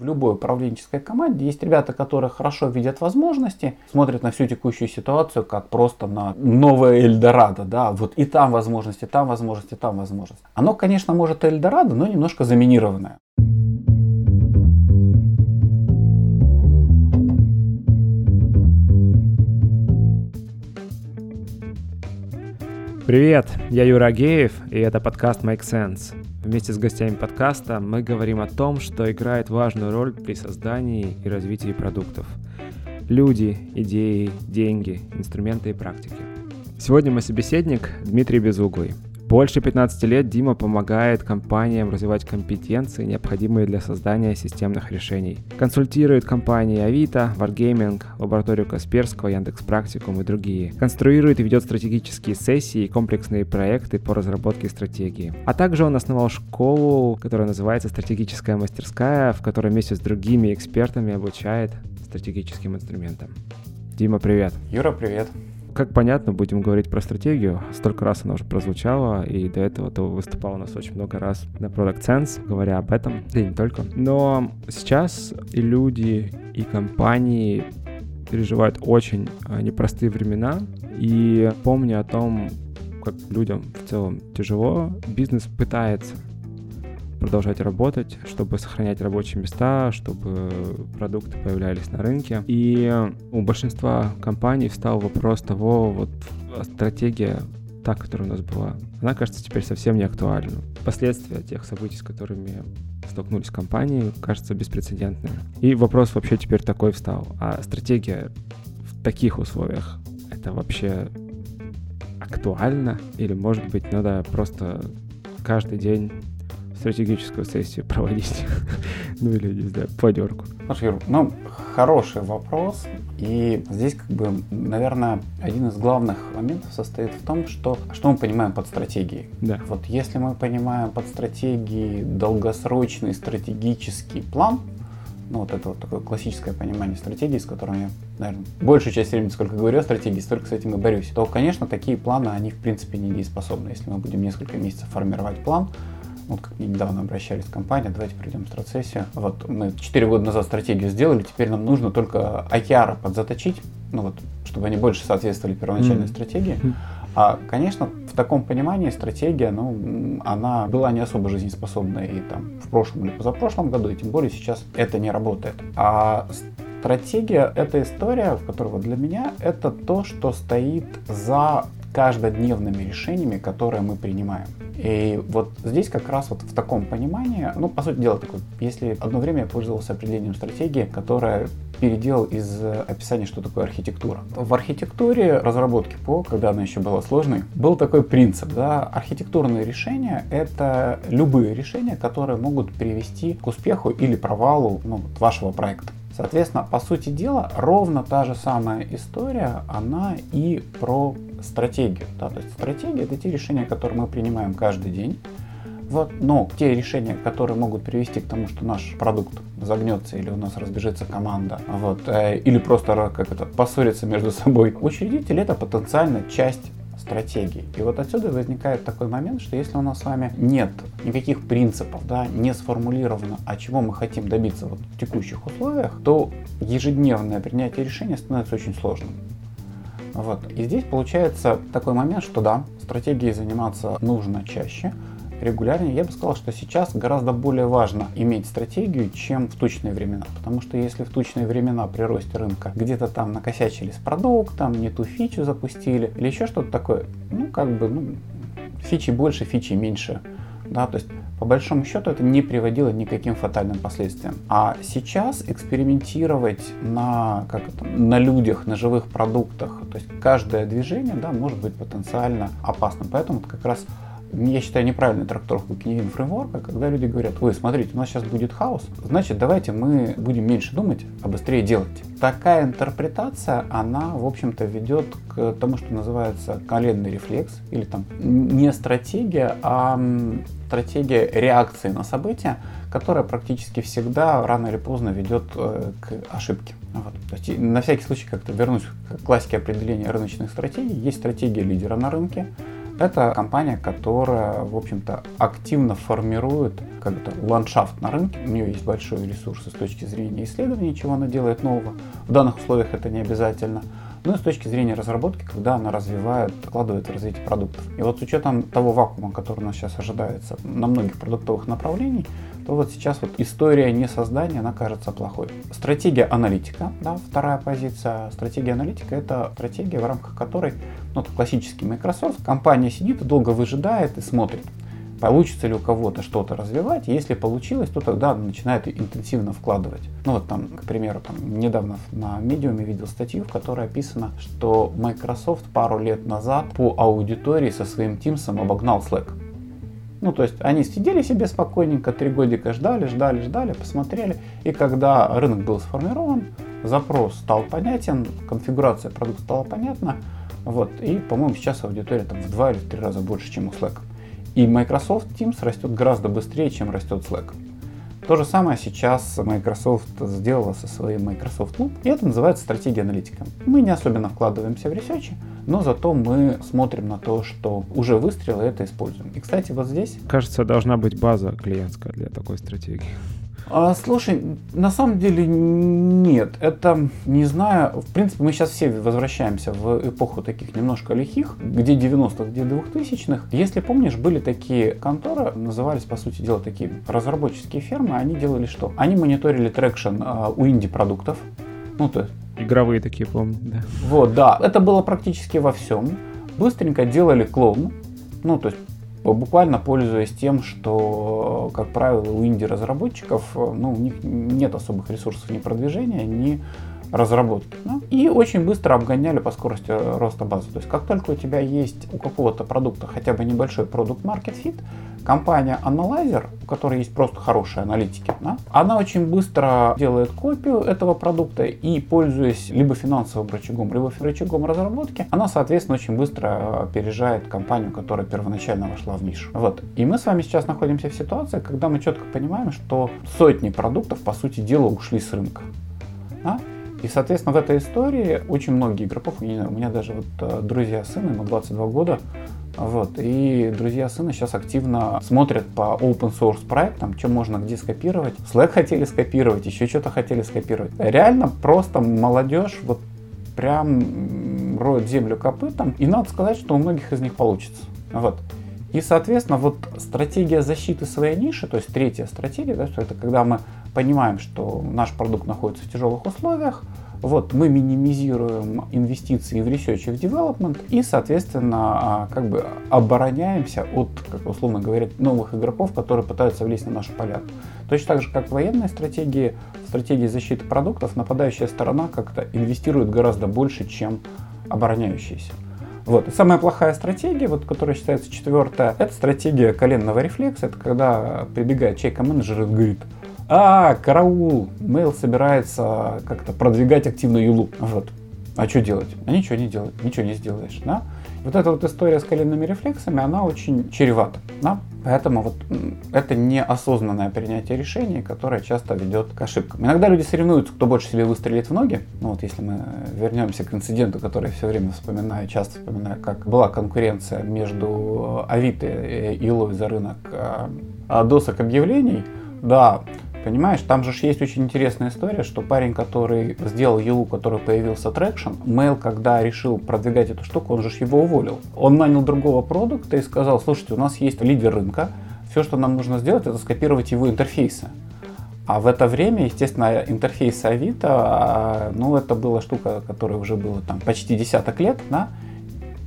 В любой управленческой команде есть ребята, которые хорошо видят возможности, смотрят на всю текущую ситуацию как просто на новое Эльдорадо, да, вот и там возможности, там возможности, там возможности. Оно, конечно, может Эльдорадо, но немножко заминированное. Привет, я Юра Агеев, и это подкаст Make Sense. Вместе с гостями подкаста мы говорим о том, что играет важную роль при создании и развитии продуктов. Люди, идеи, деньги, инструменты и практики. Сегодня мой собеседник Дмитрий Безуглый – больше 15 лет Дима помогает компаниям развивать компетенции, необходимые для создания системных решений. Консультирует компании Авито, Wargaming, лабораторию Касперского, Яндекс Практикум и другие. Конструирует и ведет стратегические сессии и комплексные проекты по разработке стратегии. А также он основал школу, которая называется «Стратегическая мастерская», в которой вместе с другими экспертами обучает стратегическим инструментам. Дима, привет. Юра, привет. Как понятно, будем говорить про стратегию. Столько раз она уже прозвучала, и до этого ты выступал у нас очень много раз на Product Sense, говоря об этом, да и не только. Но сейчас и люди, и компании переживают очень а, непростые времена, и помня о том, как людям в целом тяжело, бизнес пытается продолжать работать, чтобы сохранять рабочие места, чтобы продукты появлялись на рынке. И у большинства компаний встал вопрос того, вот стратегия та, которая у нас была, она, кажется, теперь совсем не актуальна. Последствия тех событий, с которыми столкнулись компании, кажется беспрецедентными. И вопрос вообще теперь такой встал. А стратегия в таких условиях, это вообще актуально? Или, может быть, надо просто каждый день стратегическую сессию проводить? ну или, не знаю, планерку. Слушай, Юр, ну, хороший вопрос. И здесь, как бы, наверное, один из главных моментов состоит в том, что, что мы понимаем под стратегией. Да. Вот если мы понимаем под стратегией долгосрочный стратегический план, ну, вот это вот такое классическое понимание стратегии, с которым я, наверное, большую часть времени, сколько говорю о стратегии, столько с этим и борюсь, то, конечно, такие планы, они, в принципе, не дееспособны. Если мы будем несколько месяцев формировать план, вот как недавно обращались в компанию, давайте пройдем стратсессию. Вот мы 4 года назад стратегию сделали, теперь нам нужно только IKR подзаточить, ну вот, чтобы они больше соответствовали первоначальной mm-hmm. стратегии. А, конечно, в таком понимании стратегия, ну, она была не особо жизнеспособна и там в прошлом или позапрошлом году, и тем более сейчас это не работает. А стратегия — это история, в которой вот для меня это то, что стоит за каждодневными решениями, которые мы принимаем. И вот здесь как раз вот в таком понимании, ну, по сути дела, такой, если одно время я пользовался определением стратегии, которая переделал из описания, что такое архитектура. В архитектуре разработки ПО, когда она еще была сложной, был такой принцип, да, архитектурные решения — это любые решения, которые могут привести к успеху или провалу ну, вашего проекта. Соответственно, по сути дела, ровно та же самая история, она и про стратегию. Да? То есть стратегия это те решения, которые мы принимаем каждый день. Вот, но те решения, которые могут привести к тому, что наш продукт загнется или у нас разбежится команда, вот, э, или просто как это, поссорится между собой, учредитель это потенциально часть стратегии. И вот отсюда возникает такой момент, что если у нас с вами нет никаких принципов, да, не сформулировано, а чего мы хотим добиться вот в текущих условиях, то ежедневное принятие решения становится очень сложным. Вот. И здесь получается такой момент, что да, стратегией заниматься нужно чаще, регулярнее. Я бы сказал, что сейчас гораздо более важно иметь стратегию, чем в тучные времена. Потому что если в тучные времена при росте рынка где-то там накосячили с продуктом, не ту фичу запустили или еще что-то такое, ну как бы ну, фичи больше, фичи меньше. Да, то есть по большому счету это не приводило никаким фатальным последствиям. А сейчас экспериментировать на, как это, на людях, на живых продуктах, то есть каждое движение да, может быть потенциально опасным. Поэтому это как раз я считаю, неправильной трактовку Киневин фреймворка, когда люди говорят, вы, смотрите, у нас сейчас будет хаос, значит, давайте мы будем меньше думать, а быстрее делать. Такая интерпретация, она, в общем-то, ведет к тому, что называется коленный рефлекс, или там не стратегия, а стратегия реакции на события, которая практически всегда рано или поздно ведет э, к ошибке. Вот. То есть, на всякий случай как-то вернусь к классике определения рыночных стратегий. Есть стратегия лидера на рынке, Это компания, которая, в общем-то, активно формирует как-то ландшафт на рынке. У нее есть большой ресурс с точки зрения исследований, чего она делает нового. В данных условиях это не обязательно. Ну и с точки зрения разработки, когда она развивает, вкладывает в развитие продуктов. И вот с учетом того вакуума, который нас сейчас ожидается на многих продуктовых направлениях, то вот сейчас вот история не создания, она кажется плохой. Стратегия аналитика, да, вторая позиция. Стратегия аналитика это стратегия, в рамках которой, ну, это классический Microsoft, компания сидит и долго выжидает и смотрит, получится ли у кого-то что-то развивать. Если получилось, то тогда начинает интенсивно вкладывать. Ну вот там, к примеру, там, недавно на медиуме видел статью, в которой описано, что Microsoft пару лет назад по аудитории со своим Teams обогнал Slack. Ну, то есть они сидели себе спокойненько, три годика ждали, ждали, ждали, посмотрели. И когда рынок был сформирован, запрос стал понятен, конфигурация продукта стала понятна. Вот, и, по-моему, сейчас аудитория там в два или в три раза больше, чем у Slack. И Microsoft Teams растет гораздо быстрее, чем растет Slack. То же самое сейчас Microsoft сделала со своим Microsoft Loop, и это называется стратегия аналитика. Мы не особенно вкладываемся в ресерчи, но зато мы смотрим на то, что уже выстрелы, это используем. И, кстати, вот здесь... Кажется, должна быть база клиентская для такой стратегии. А, слушай, на самом деле нет. Это, не знаю, в принципе, мы сейчас все возвращаемся в эпоху таких немножко лихих, где 90-х, где 2000-х. Если помнишь, были такие конторы, назывались, по сути дела, такие разработческие фермы. Они делали что? Они мониторили traction а, у инди-продуктов. Ну, то есть Игровые такие, помню, да. Вот, да. Это было практически во всем. Быстренько делали клон. Ну, то есть буквально пользуясь тем, что, как правило, у инди-разработчиков, ну, у них нет особых ресурсов ни продвижения, ни разработки. Да? И очень быстро обгоняли по скорости роста базы. То есть как только у тебя есть у какого-то продукта хотя бы небольшой продукт market fit, компания Analyzer, у которой есть просто хорошие аналитики, да, она очень быстро делает копию этого продукта и, пользуясь либо финансовым рычагом, либо рычагом разработки, она, соответственно, очень быстро опережает компанию, которая первоначально вошла в нишу. Вот. И мы с вами сейчас находимся в ситуации, когда мы четко понимаем, что сотни продуктов, по сути дела, ушли с рынка. Да? И, соответственно, в этой истории очень многие игроков, у меня даже вот э, друзья сына, ему 22 года, вот, и друзья сына сейчас активно смотрят по open source проектам, что можно где скопировать. Slack хотели скопировать, еще что-то хотели скопировать. Реально просто молодежь вот прям роет землю копытом. И надо сказать, что у многих из них получится. Вот. И, соответственно, вот стратегия защиты своей ниши, то есть третья стратегия, да, что это когда мы понимаем, что наш продукт находится в тяжелых условиях, вот мы минимизируем инвестиции в research и в development и, соответственно, а, как бы обороняемся от, как условно говоря, новых игроков, которые пытаются влезть на наши поля. Точно так же, как в военной стратегии, в стратегии защиты продуктов, нападающая сторона как-то инвестирует гораздо больше, чем обороняющаяся. Вот. И самая плохая стратегия, вот, которая считается четвертая, это стратегия коленного рефлекса. Это когда прибегает чайка-менеджер и говорит, а, караул, Mail собирается как-то продвигать активно юлу. Вот. А что делать? А ничего не делать, ничего не сделаешь, да? Вот эта вот история с коленными рефлексами, она очень чревата, да? Поэтому вот это неосознанное принятие решений, которое часто ведет к ошибкам. Иногда люди соревнуются, кто больше себе выстрелит в ноги. Ну вот если мы вернемся к инциденту, который я все время вспоминаю, часто вспоминаю, как была конкуренция между Авито и Юлой за рынок а, досок объявлений, да, Понимаешь, там же есть очень интересная история, что парень, который сделал Юлу, который появился traction, Mail, когда решил продвигать эту штуку, он же его уволил. Он нанял другого продукта и сказал, слушайте, у нас есть лидер рынка, все, что нам нужно сделать, это скопировать его интерфейсы. А в это время, естественно, интерфейс Авито, а, ну, это была штука, которая уже была там почти десяток лет, да,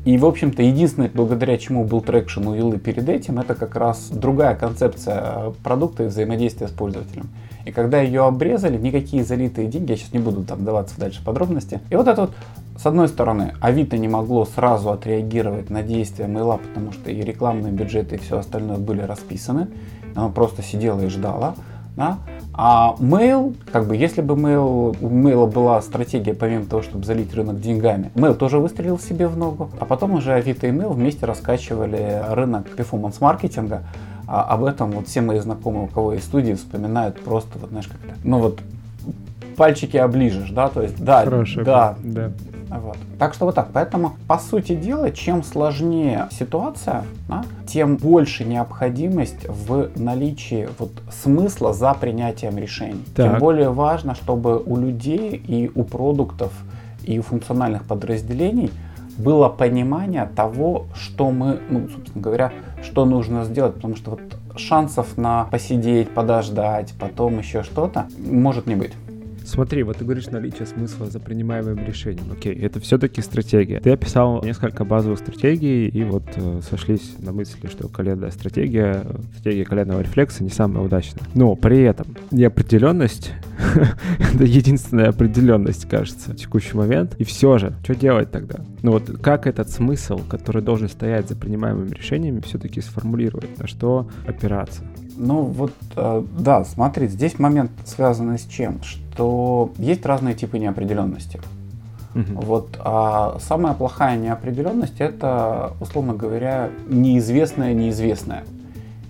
и, в общем-то, единственное, благодаря чему был traction у Юлы перед этим, это как раз другая концепция продукта и взаимодействия с пользователем. И когда ее обрезали, никакие залитые деньги, я сейчас не буду там вдаваться дальше подробности. И вот это вот, с одной стороны, Авито не могло сразу отреагировать на действия Мейла, потому что и рекламные бюджеты, и все остальное были расписаны. Оно просто сидело и ждало. Да? А Mail, как бы, если бы Mail, у Mail была стратегия, помимо того, чтобы залить рынок деньгами, Mail тоже выстрелил себе в ногу, а потом уже Авито и Mail вместе раскачивали рынок перформанс-маркетинга, а об этом вот все мои знакомые, у кого есть студии, вспоминают просто, вот знаешь, как-то, ну вот, пальчики оближешь, да, то есть, да, Хороший да, да. Вот. Так что вот так. Поэтому, по сути дела, чем сложнее ситуация, да, тем больше необходимость в наличии вот смысла за принятием решений. Так. Тем более важно, чтобы у людей и у продуктов и у функциональных подразделений было понимание того, что мы, ну, собственно говоря, что нужно сделать, потому что вот шансов на посидеть, подождать, потом еще что-то может не быть. Смотри, вот ты говоришь наличие смысла за принимаемым решением. Окей, это все-таки стратегия. Ты описал несколько базовых стратегий, и вот э, сошлись на мысли, что коленная стратегия, стратегия коленного рефлекса не самая удачная. Но при этом неопределенность — это единственная определенность, кажется, в текущий момент. И все же, что делать тогда? Ну вот как этот смысл, который должен стоять за принимаемыми решениями, все-таки сформулировать, на что опираться? Ну вот, э, да, смотри, здесь момент связанный с чем? Что есть разные типы неопределенности. Угу. Вот, а самая плохая неопределенность это, условно говоря, неизвестное неизвестное.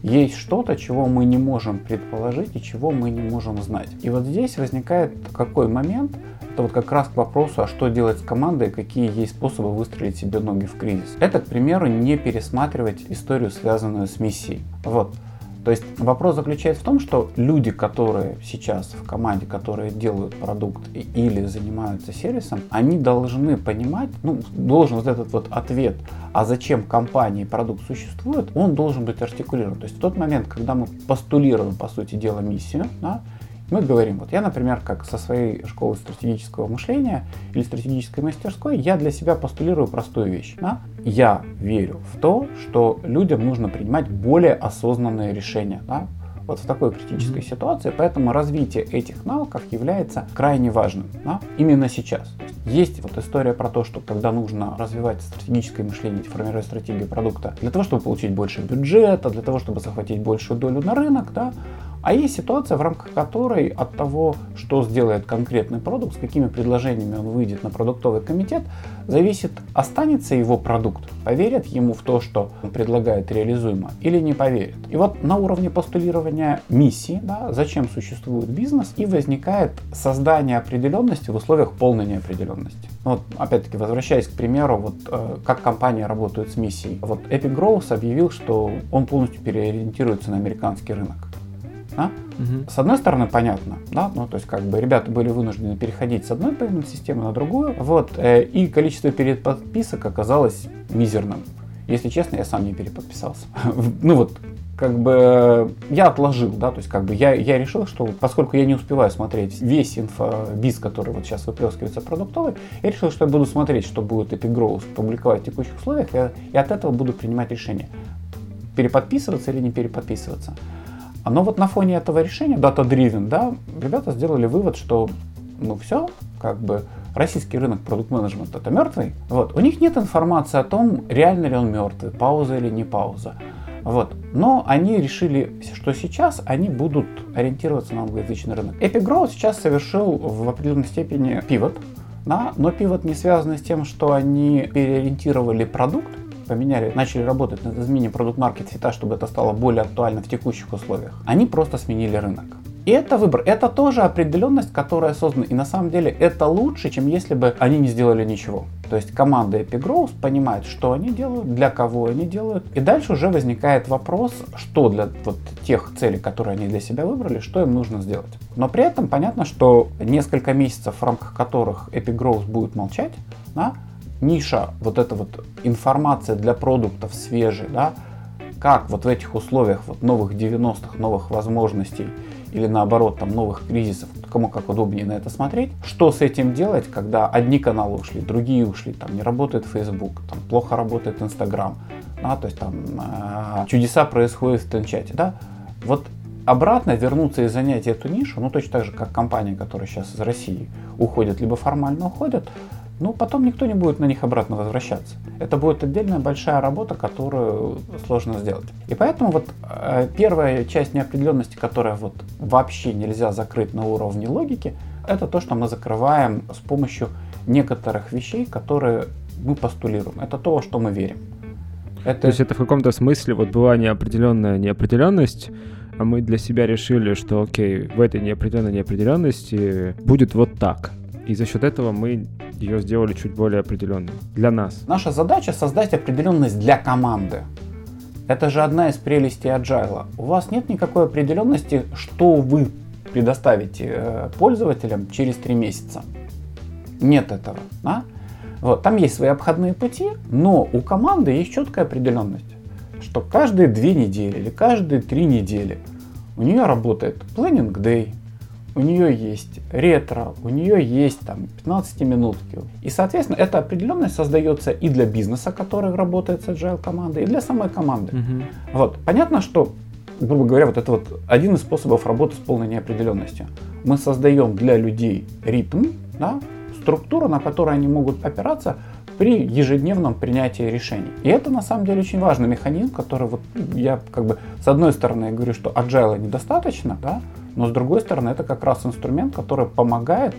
Есть что-то, чего мы не можем предположить и чего мы не можем знать. И вот здесь возникает какой момент, это вот как раз к вопросу, а что делать с командой, какие есть способы выстроить себе ноги в кризис. Это, к примеру, не пересматривать историю, связанную с миссией. Вот. То есть вопрос заключается в том, что люди, которые сейчас в команде, которые делают продукт или занимаются сервисом, они должны понимать, ну, должен вот этот вот ответ, а зачем компании продукт существует, он должен быть артикулирован. То есть в тот момент, когда мы постулируем, по сути дела, миссию, да, мы говорим, вот я, например, как со своей школы стратегического мышления или стратегической мастерской, я для себя постулирую простую вещь. Да? Я верю в то, что людям нужно принимать более осознанные решения. Да? вот в такой критической mm-hmm. ситуации, поэтому развитие этих навыков является крайне важным да? именно сейчас. Есть вот история про то, что когда нужно развивать стратегическое мышление, формировать стратегию продукта для того, чтобы получить больше бюджета, для того, чтобы захватить большую долю на рынок, да, а есть ситуация, в рамках которой от того, что сделает конкретный продукт, с какими предложениями он выйдет на продуктовый комитет, зависит, останется его продукт, поверят ему в то, что он предлагает реализуемо, или не поверят. И вот на уровне постулирования миссии, да, зачем существует бизнес, и возникает создание определенности в условиях полной неопределенности. Вот, опять-таки, возвращаясь к примеру, вот э, как компания работает с миссией. Вот Epic Growth объявил, что он полностью переориентируется на американский рынок. Да? Угу. С одной стороны, понятно, да, ну, то есть, как бы, ребята были вынуждены переходить с одной payment системы на другую, вот, э, и количество переподписок оказалось мизерным. Если честно, я сам не переподписался. ну вот, как бы я отложил, да, то есть как бы я, я решил, что поскольку я не успеваю смотреть весь инфобиз, который вот сейчас выплескивается продуктовый, я решил, что я буду смотреть, что будет Epic Growth публиковать в текущих условиях, и, и от этого буду принимать решение, переподписываться или не переподписываться. Но вот на фоне этого решения, data-driven, да, ребята сделали вывод, что ну все, как бы российский рынок продукт-менеджмента это мертвый. Вот. У них нет информации о том, реально ли он мертвый, пауза или не пауза. Вот. Но они решили, что сейчас они будут ориентироваться на англоязычный рынок. Epic Growth сейчас совершил в определенной степени пивот, да, но пивот не связан с тем, что они переориентировали продукт, поменяли, начали работать над изменением продукт-маркет фита, чтобы это стало более актуально в текущих условиях. Они просто сменили рынок. И это выбор. Это тоже определенность, которая создана. И на самом деле это лучше, чем если бы они не сделали ничего. То есть команда Epic понимает, что они делают, для кого они делают. И дальше уже возникает вопрос, что для вот тех целей, которые они для себя выбрали, что им нужно сделать. Но при этом понятно, что несколько месяцев, в рамках которых Epic будет молчать, да, ниша, вот эта вот информация для продуктов свежей, да, как вот в этих условиях вот новых 90-х, новых возможностей или наоборот там новых кризисов, кому как удобнее на это смотреть, что с этим делать, когда одни каналы ушли, другие ушли, там не работает Facebook, там плохо работает Instagram, да, то есть там э, чудеса происходят в Тенчате, да, вот обратно вернуться и занять эту нишу, ну точно так же, как компания, которая сейчас из России уходит, либо формально уходят, ну, потом никто не будет на них обратно возвращаться. Это будет отдельная большая работа, которую сложно сделать. И поэтому вот э, первая часть неопределенности, которая вот вообще нельзя закрыть на уровне логики, это то, что мы закрываем с помощью некоторых вещей, которые мы постулируем. Это то, во что мы верим. Это... То есть это в каком-то смысле вот была неопределенная неопределенность, а мы для себя решили, что окей, в этой неопределенной неопределенности будет вот так. И за счет этого мы ее сделали чуть более определенной для нас. Наша задача создать определенность для команды. Это же одна из прелестей agile. У вас нет никакой определенности, что вы предоставите э, пользователям через три месяца. Нет этого. Да? Вот, там есть свои обходные пути, но у команды есть четкая определенность, что каждые две недели или каждые три недели у нее работает planning day, у нее есть ретро, у нее есть там 15 минутки. И, соответственно, эта определенность создается и для бизнеса, который работает с agile командой, и для самой команды. Угу. Вот. Понятно, что, грубо говоря, вот это вот один из способов работы с полной неопределенностью. Мы создаем для людей ритм, да, структуру, на которой они могут опираться при ежедневном принятии решений. И это на самом деле очень важный механизм, который вот я как бы с одной стороны говорю, что agile недостаточно, да, но с другой стороны, это как раз инструмент, который помогает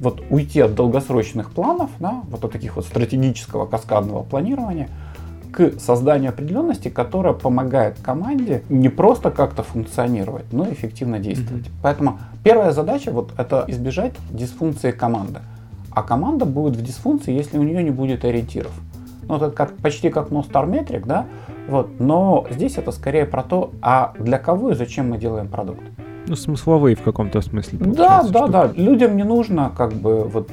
вот уйти от долгосрочных планов, да, вот от таких вот стратегического каскадного планирования, к созданию определенности, которая помогает команде не просто как-то функционировать, но эффективно действовать. Mm-hmm. Поэтому первая задача вот это избежать дисфункции команды. А команда будет в дисфункции, если у нее не будет ориентиров. Ну, это как, почти как no star metric, да? Вот. Но здесь это скорее про то, а для кого и зачем мы делаем продукт. Ну, смысловые в каком-то смысле. Да, да, да. Людям не нужно, как бы, вот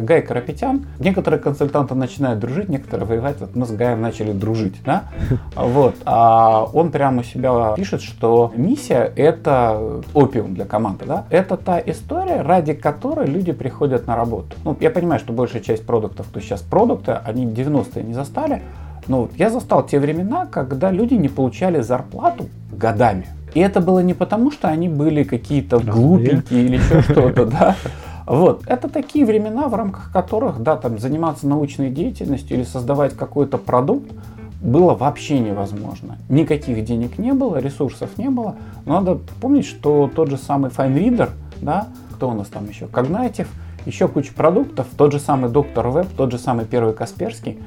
Гай Карапетян. Некоторые консультанты начинают дружить, некоторые воевать. Вот мы с Гаем начали дружить, да? Вот. А он прямо у себя пишет, что миссия — это опиум для команды, да? Это та история, ради которой люди приходят на работу. Ну, я понимаю, что большая часть продуктов, кто сейчас продукты, они 90-е не застали, но вот я застал те времена, когда люди не получали зарплату годами. И это было не потому, что они были какие-то глупенькие или еще что-то, да. Вот. Это такие времена, в рамках которых, да, там, заниматься научной деятельностью или создавать какой-то продукт было вообще невозможно. Никаких денег не было, ресурсов не было. Но надо помнить, что тот же самый FineReader, да, кто у нас там еще, Cognitive, еще куча продуктов, тот же самый Доктор Веб, тот же самый первый Касперский,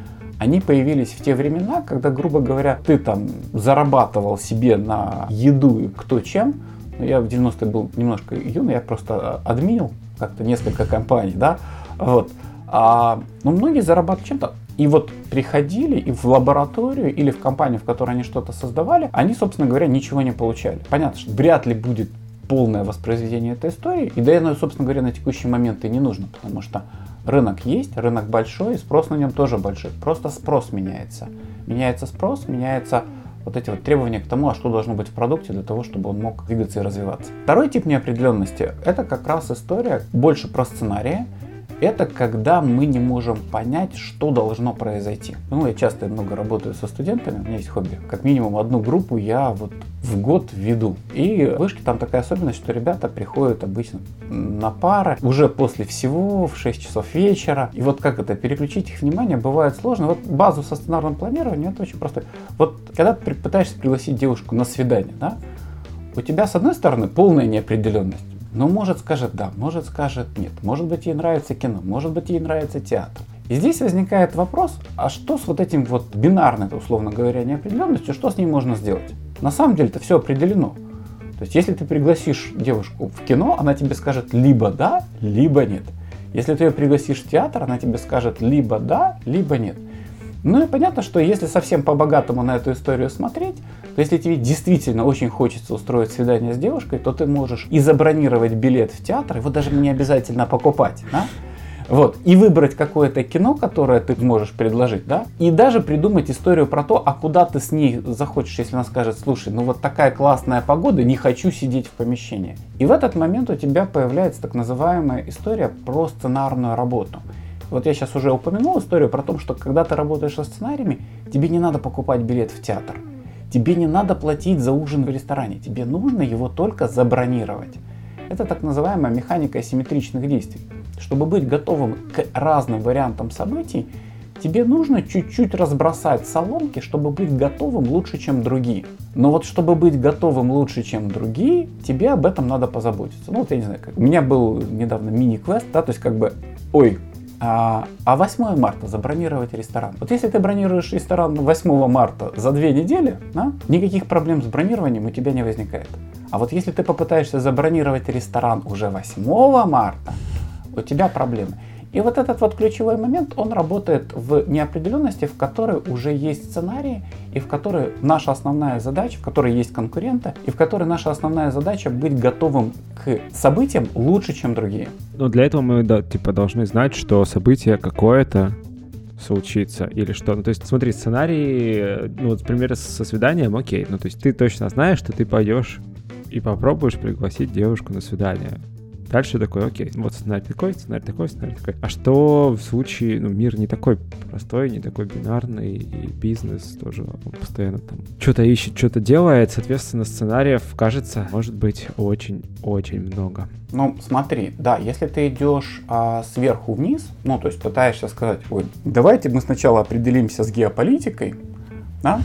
они появились в те времена, когда, грубо говоря, ты там зарабатывал себе на еду и кто чем. Ну, я в 90-е был немножко юный, я просто админил как-то несколько компаний, да, вот. А, но многие зарабатывают чем-то. И вот приходили и в лабораторию или в компанию, в которой они что-то создавали, они, собственно говоря, ничего не получали. Понятно, что вряд ли будет полное воспроизведение этой истории. И да, оно, собственно говоря, на текущий момент и не нужно, потому что Рынок есть, рынок большой, спрос на нем тоже большой. Просто спрос меняется. Меняется спрос, меняется вот эти вот требования к тому, а что должно быть в продукте для того, чтобы он мог двигаться и развиваться. Второй тип неопределенности – это как раз история больше про сценарии, это когда мы не можем понять, что должно произойти. Ну, я часто много работаю со студентами, у меня есть хобби. Как минимум одну группу я вот в год веду. И в вышке там такая особенность, что ребята приходят обычно на пары уже после всего, в 6 часов вечера. И вот как это, переключить их внимание бывает сложно. Вот базу со сценарным планированием это очень просто. Вот когда ты пытаешься пригласить девушку на свидание, да, у тебя с одной стороны полная неопределенность. Но может скажет да, может скажет нет. Может быть ей нравится кино, может быть ей нравится театр. И здесь возникает вопрос, а что с вот этим вот бинарной, условно говоря, неопределенностью, что с ней можно сделать? На самом деле это все определено. То есть если ты пригласишь девушку в кино, она тебе скажет либо да, либо нет. Если ты ее пригласишь в театр, она тебе скажет либо да, либо нет. Ну и понятно, что если совсем по-богатому на эту историю смотреть, то если тебе действительно очень хочется устроить свидание с девушкой, то ты можешь и забронировать билет в театр, его даже не обязательно покупать. Да? Вот. И выбрать какое-то кино, которое ты можешь предложить, да, и даже придумать историю про то, а куда ты с ней захочешь, если она скажет, слушай, ну вот такая классная погода, не хочу сидеть в помещении. И в этот момент у тебя появляется так называемая история про сценарную работу. Вот я сейчас уже упомянул историю про то, что когда ты работаешь со сценариями, тебе не надо покупать билет в театр. Тебе не надо платить за ужин в ресторане, тебе нужно его только забронировать. Это так называемая механика асимметричных действий. Чтобы быть готовым к разным вариантам событий, тебе нужно чуть-чуть разбросать соломки, чтобы быть готовым лучше, чем другие. Но вот чтобы быть готовым лучше, чем другие, тебе об этом надо позаботиться. Ну вот я не знаю, как... у меня был недавно мини-квест, да, то есть как бы, ой, а, а 8 марта забронировать ресторан. Вот если ты бронируешь ресторан 8 марта за две недели, да, никаких проблем с бронированием у тебя не возникает. А вот если ты попытаешься забронировать ресторан уже 8 марта, у тебя проблемы. И вот этот вот ключевой момент, он работает в неопределенности, в которой уже есть сценарии, и в которой наша основная задача, в которой есть конкуренты, и в которой наша основная задача быть готовым к событиям лучше, чем другие. Но для этого мы да, типа должны знать, что событие какое-то случится или что. Ну, то есть, смотри, сценарий, ну, вот, например, со свиданием, окей. Ну, то есть ты точно знаешь, что ты пойдешь и попробуешь пригласить девушку на свидание. Дальше такой, окей, вот сценарий такой, сценарий такой, сценарий такой. А что в случае, ну, мир не такой простой, не такой бинарный, и бизнес тоже он постоянно там что-то ищет, что-то делает, соответственно, сценариев, кажется, может быть очень-очень много. Ну, смотри, да, если ты идешь а, сверху вниз, ну, то есть пытаешься сказать, ой, давайте мы сначала определимся с геополитикой, да,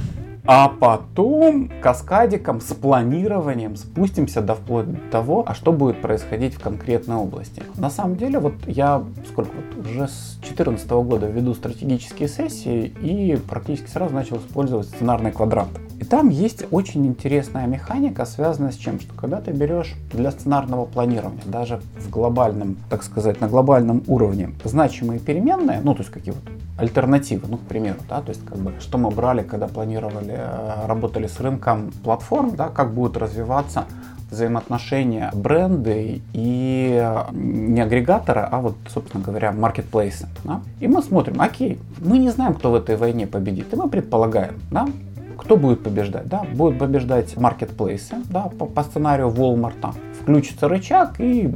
а потом каскадиком с планированием спустимся до вплоть до того, а что будет происходить в конкретной области. На самом деле, вот я сколько вот уже с 2014 года веду стратегические сессии и практически сразу начал использовать сценарный квадрант. И там есть очень интересная механика, связанная с чем? Что когда ты берешь для сценарного планирования, даже в глобальном, так сказать, на глобальном уровне, значимые переменные, ну, то есть какие вот альтернативы, ну, к примеру, да, то есть как бы, что мы брали, когда планировали, э, работали с рынком платформ, да, как будут развиваться взаимоотношения бренды и не агрегатора, а вот, собственно говоря, маркетплейсы. Да? И мы смотрим, окей, мы не знаем, кто в этой войне победит, и мы предполагаем, да, кто будет побеждать? Да? Будут побеждать маркетплейсы да, по, по сценарию Walmart. Включится рычаг и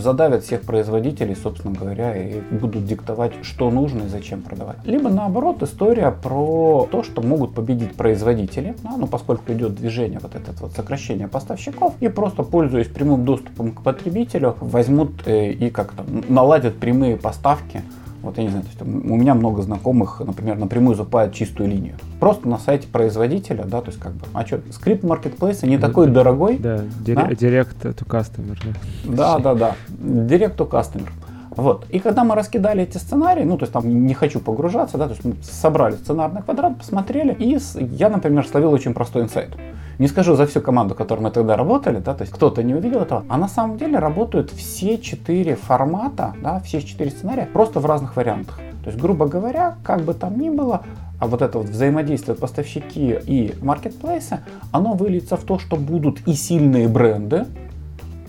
задавят всех производителей, собственно говоря, и будут диктовать, что нужно и зачем продавать. Либо наоборот, история про то, что могут победить производители, да, ну, поскольку идет движение, вот это вот сокращение поставщиков, и просто пользуясь прямым доступом к потребителю, возьмут э, и как-то наладят прямые поставки вот я не знаю, то есть, у меня много знакомых, например, напрямую закупают чистую линию. Просто на сайте производителя, да, то есть как бы, а что, скрипт маркетплейса не такой дорогой. Да, директ да? to customer. Да, да, да, директ to customer. Вот. И когда мы раскидали эти сценарии, ну, то есть там не хочу погружаться, да, то есть мы собрали сценарный квадрат, посмотрели, и я, например, словил очень простой инсайт. Не скажу за всю команду, которой мы тогда работали, да, то есть кто-то не увидел этого, а на самом деле работают все четыре формата, да, все четыре сценария просто в разных вариантах. То есть, грубо говоря, как бы там ни было, а вот это вот взаимодействие поставщики и маркетплейсы, оно выльется в то, что будут и сильные бренды,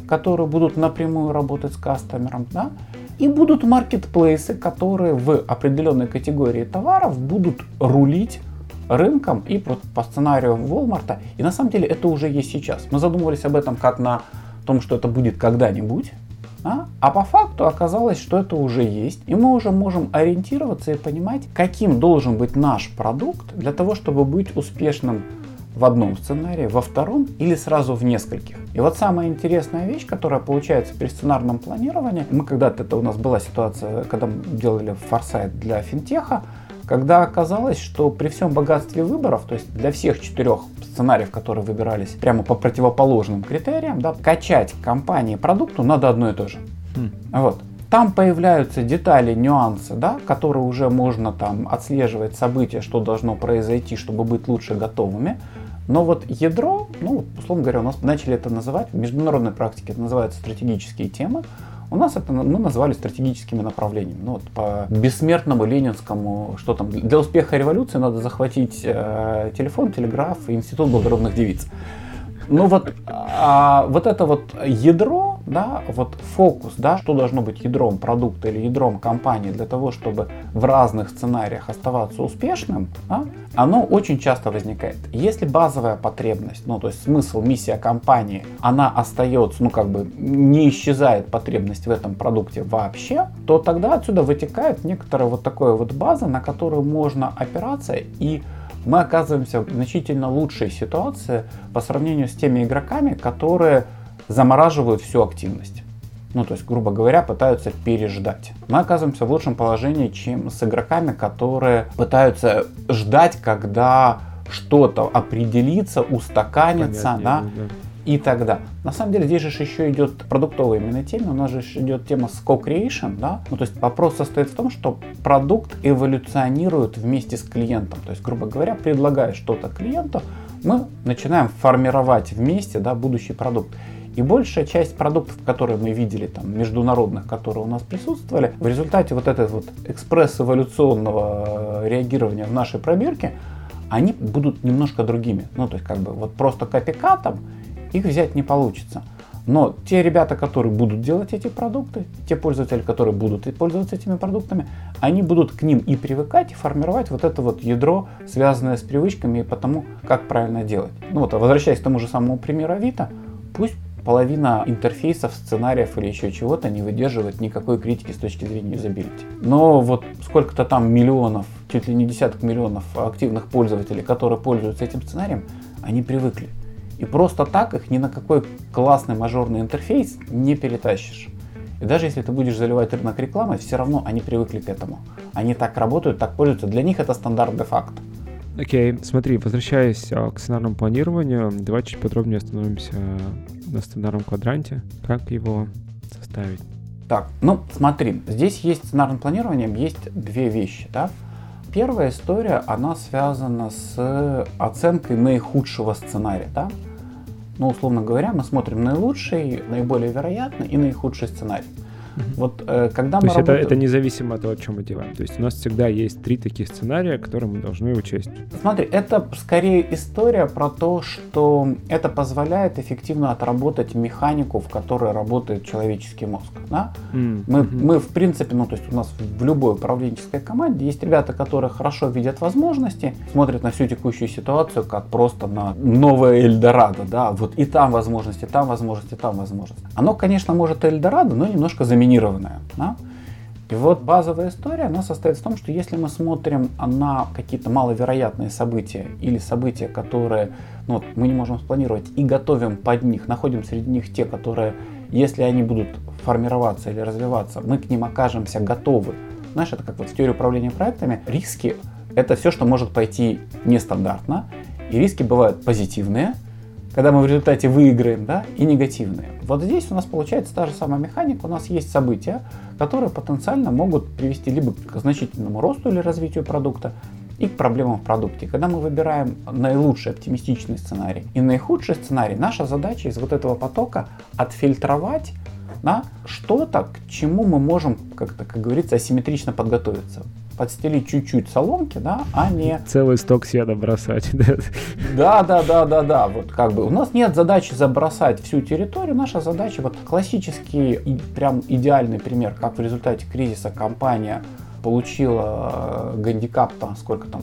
которые будут напрямую работать с кастомером, да, и будут маркетплейсы, которые в определенной категории товаров будут рулить рынком и по сценарию Walmart. И на самом деле это уже есть сейчас. Мы задумывались об этом как на том, что это будет когда-нибудь. А? а по факту оказалось, что это уже есть, и мы уже можем ориентироваться и понимать, каким должен быть наш продукт для того, чтобы быть успешным в одном сценарии, во втором или сразу в нескольких. И вот самая интересная вещь, которая получается при сценарном планировании, мы когда-то, это у нас была ситуация, когда мы делали форсайт для финтеха, когда оказалось, что при всем богатстве выборов, то есть для всех четырех сценариев, которые выбирались прямо по противоположным критериям, да, качать компании продукту надо одно и то же. Mm. Вот. Там появляются детали, нюансы, да, которые уже можно там отслеживать события, что должно произойти, чтобы быть лучше готовыми. Но вот ядро, ну, условно говоря, у нас начали это называть, в международной практике это называется стратегические темы. У нас это мы назвали стратегическими направлениями. Ну, вот по бессмертному ленинскому, что там, для успеха революции надо захватить э, телефон, телеграф и институт благородных девиц. Ну вот, а, вот это вот ядро, да, вот фокус, да, что должно быть ядром продукта или ядром компании для того, чтобы в разных сценариях оставаться успешным, да, оно очень часто возникает. Если базовая потребность, ну то есть смысл, миссия компании, она остается, ну как бы не исчезает потребность в этом продукте вообще, то тогда отсюда вытекает некоторая вот такая вот база, на которую можно опираться и мы оказываемся в значительно лучшей ситуации по сравнению с теми игроками, которые замораживают всю активность. Ну, то есть, грубо говоря, пытаются переждать. Мы оказываемся в лучшем положении, чем с игроками, которые пытаются ждать, когда что-то определится, устаканится, да, да, и тогда. На самом деле здесь же еще идет продуктовая именно тема, у нас же идет тема с co-creation, да, ну то есть вопрос состоит в том, что продукт эволюционирует вместе с клиентом, то есть, грубо говоря, предлагая что-то клиенту, мы начинаем формировать вместе, да, будущий продукт. И большая часть продуктов, которые мы видели, там, международных, которые у нас присутствовали, в результате вот этого вот экспресс-эволюционного э, реагирования в нашей пробирке, они будут немножко другими. Ну, то есть, как бы, вот просто копикатом их взять не получится. Но те ребята, которые будут делать эти продукты, те пользователи, которые будут пользоваться этими продуктами, они будут к ним и привыкать, и формировать вот это вот ядро, связанное с привычками и потому, как правильно делать. Ну вот, а возвращаясь к тому же самому примеру Авито, пусть половина интерфейсов, сценариев или еще чего-то не выдерживает никакой критики с точки зрения юзабилити. Но вот сколько-то там миллионов, чуть ли не десяток миллионов активных пользователей, которые пользуются этим сценарием, они привыкли. И просто так их ни на какой классный мажорный интерфейс не перетащишь. И даже если ты будешь заливать рынок рекламой, все равно они привыкли к этому. Они так работают, так пользуются. Для них это стандарт де-факто. Окей, okay. смотри, возвращаясь а, к сценарному планированию, давай чуть подробнее остановимся на сценарном квадранте. Как его составить? Так, ну смотри, здесь есть сценарным планированием, есть две вещи, да. Первая история, она связана с оценкой наихудшего сценария, да. Ну, условно говоря, мы смотрим наилучший, наиболее вероятный и наихудший сценарий. Вот э, когда То мы есть работаем... это, это независимо от того, о чем мы делаем. То есть у нас всегда есть три таких сценария, которые мы должны учесть. Смотри, это скорее история про то, что это позволяет эффективно отработать механику, в которой работает человеческий мозг. Да? Mm-hmm. Мы, мы, в принципе, ну то есть у нас в любой управленческой команде есть ребята, которые хорошо видят возможности, смотрят на всю текущую ситуацию как просто на новое Эльдорадо, да, вот и там возможности, там возможности, там возможности. Оно, конечно, может Эльдорадо, но немножко заменить заминированная. Да? И вот базовая история, она состоит в том, что если мы смотрим на какие-то маловероятные события или события, которые ну, вот, мы не можем спланировать и готовим под них, находим среди них те, которые, если они будут формироваться или развиваться, мы к ним окажемся готовы. Знаешь, это как вот в теории управления проектами. Риски — это все, что может пойти нестандартно. И риски бывают позитивные, когда мы в результате выиграем, да, и негативные. Вот здесь у нас получается та же самая механика, у нас есть события, которые потенциально могут привести либо к значительному росту или развитию продукта, и к проблемам в продукте. Когда мы выбираем наилучший оптимистичный сценарий и наихудший сценарий, наша задача из вот этого потока отфильтровать да, что-то, к чему мы можем, как-то, как говорится, асимметрично подготовиться подстелить чуть-чуть соломки, да, а не... Целый сток сена бросать. Да, да, да, да, да. Вот как бы у нас нет задачи забросать всю территорию. Наша задача, вот классический, прям идеальный пример, как в результате кризиса компания получила э, гандикап там сколько там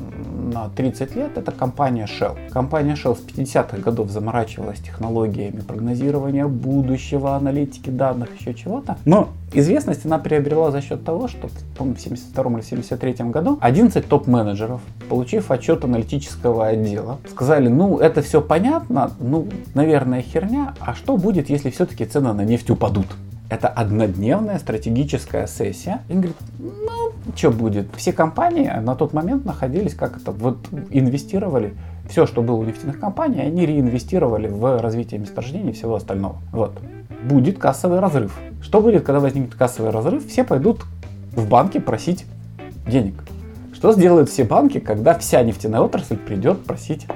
на 30 лет, это компания Shell. Компания Shell с 50-х годов заморачивалась технологиями прогнозирования будущего, аналитики данных, еще чего-то. Но известность она приобрела за счет того, что, в 72 или 73 году 11 топ-менеджеров, получив отчет аналитического отдела, сказали, ну, это все понятно, ну, наверное, херня, а что будет, если все-таки цены на нефть упадут? Это однодневная стратегическая сессия. И говорит, ну, что будет? Все компании на тот момент находились, как это, вот инвестировали все, что было у нефтяных компаний, они реинвестировали в развитие месторождений и всего остального. Вот. Будет кассовый разрыв. Что будет, когда возникнет кассовый разрыв? Все пойдут в банки просить денег. Что сделают все банки, когда вся нефтяная отрасль придет просить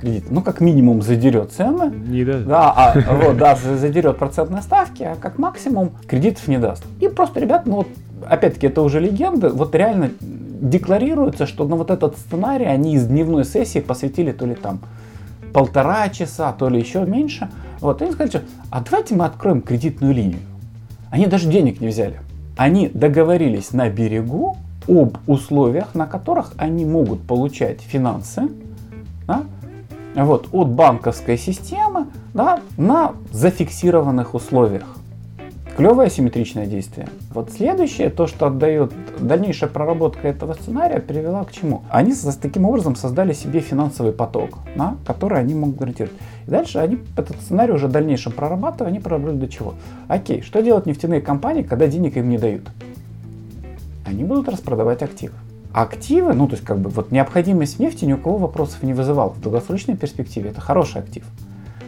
кредит, ну, как минимум задерет цены. Не даст. Да, а, вот, да, задерет процентные ставки, а как максимум кредитов не даст. И просто, ребят, ну вот, опять-таки, это уже легенда, вот реально декларируется, что на вот этот сценарий они из дневной сессии посвятили то ли там полтора часа, то ли еще меньше. Вот, и они сказали, что, а давайте мы откроем кредитную линию. Они даже денег не взяли. Они договорились на берегу об условиях, на которых они могут получать финансы, да, вот, от банковской системы да, на зафиксированных условиях. Клевое симметричное действие. Вот следующее, то, что отдает дальнейшая проработка этого сценария, привела к чему? Они с, таким образом создали себе финансовый поток, да, который они могут гарантировать. И дальше они этот сценарий уже в дальнейшем прорабатывая, они проработали до чего? Окей, что делают нефтяные компании, когда денег им не дают? Они будут распродавать активы активы, ну то есть как бы вот необходимость в нефти ни у кого вопросов не вызывала. В долгосрочной перспективе это хороший актив.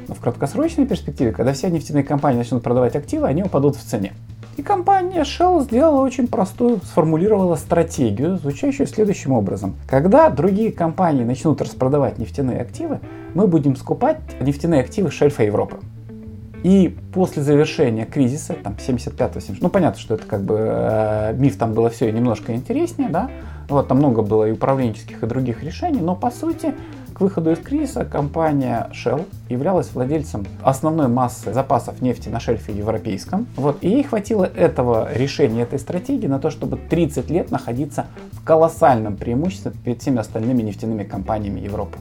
Но в краткосрочной перспективе, когда все нефтяные компании начнут продавать активы, они упадут в цене. И компания Shell сделала очень простую, сформулировала стратегию, звучащую следующим образом. Когда другие компании начнут распродавать нефтяные активы, мы будем скупать нефтяные активы шельфа Европы. И после завершения кризиса, там 75-80, ну понятно, что это как бы э, миф там было все немножко интереснее, да, вот там много было и управленческих, и других решений, но по сути к выходу из кризиса компания Shell являлась владельцем основной массы запасов нефти на шельфе европейском. Вот, и ей хватило этого решения, этой стратегии на то, чтобы 30 лет находиться в колоссальном преимуществе перед всеми остальными нефтяными компаниями Европы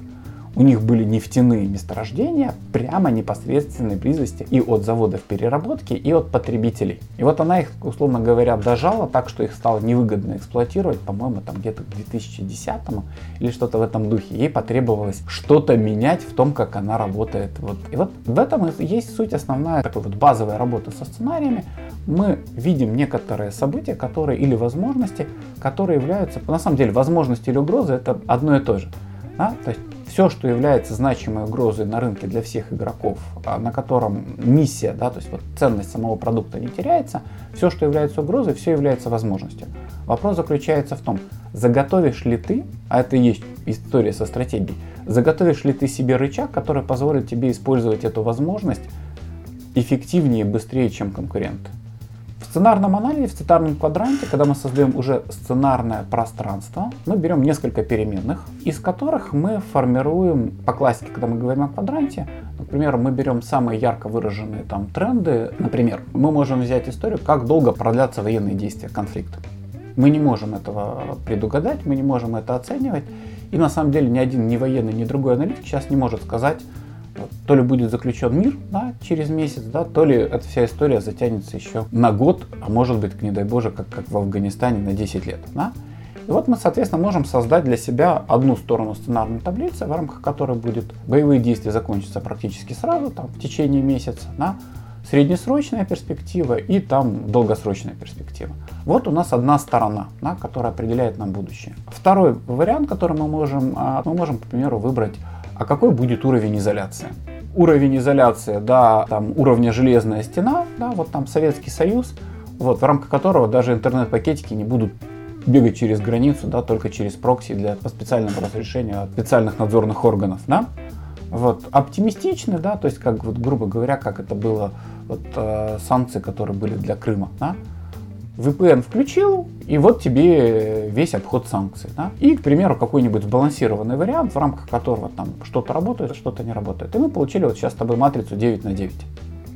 у них были нефтяные месторождения прямо непосредственной близости и от заводов переработки, и от потребителей. И вот она их, условно говоря, дожала так, что их стало невыгодно эксплуатировать, по-моему, там где-то к 2010 или что-то в этом духе. Ей потребовалось что-то менять в том, как она работает. Вот. И вот в этом есть суть основная такой вот базовая работа со сценариями. Мы видим некоторые события, которые или возможности, которые являются, на самом деле, возможности или угрозы это одно и то же. Да? То есть все, что является значимой угрозой на рынке для всех игроков, а, на котором миссия, да, то есть вот ценность самого продукта не теряется, все, что является угрозой, все является возможностью. Вопрос заключается в том, заготовишь ли ты, а это и есть история со стратегией, заготовишь ли ты себе рычаг, который позволит тебе использовать эту возможность эффективнее и быстрее, чем конкуренты. Сценарном анализе, в сценарном квадранте, когда мы создаем уже сценарное пространство, мы берем несколько переменных, из которых мы формируем, по классике, когда мы говорим о квадранте, например, мы берем самые ярко выраженные там тренды, например, мы можем взять историю, как долго продлятся военные действия, конфликт. Мы не можем этого предугадать, мы не можем это оценивать, и на самом деле ни один, ни военный, ни другой аналитик сейчас не может сказать, то ли будет заключен мир да, через месяц, да, то ли эта вся история затянется еще на год, а может быть, не дай боже, как, как в Афганистане на 10 лет. Да. И вот мы, соответственно, можем создать для себя одну сторону сценарной таблицы, в рамках которой будет боевые действия закончатся практически сразу, там, в течение месяца, да, среднесрочная перспектива и там долгосрочная перспектива. Вот у нас одна сторона, да, которая определяет нам будущее. Второй вариант, который мы можем, а, мы можем, к примеру, выбрать а какой будет уровень изоляции. Уровень изоляции до там, уровня железная стена, да, вот там Советский Союз, вот, в рамках которого даже интернет-пакетики не будут бегать через границу, да, только через прокси для по специальному разрешению от специальных надзорных органов, да. Вот, оптимистичны, да, то есть, как вот, грубо говоря, как это было вот, э, санкции, которые были для Крыма, да, VPN включил, и вот тебе весь обход санкций. Да? И, к примеру, какой-нибудь сбалансированный вариант, в рамках которого там что-то работает, а что-то не работает. И мы получили вот сейчас с тобой матрицу 9 на 9.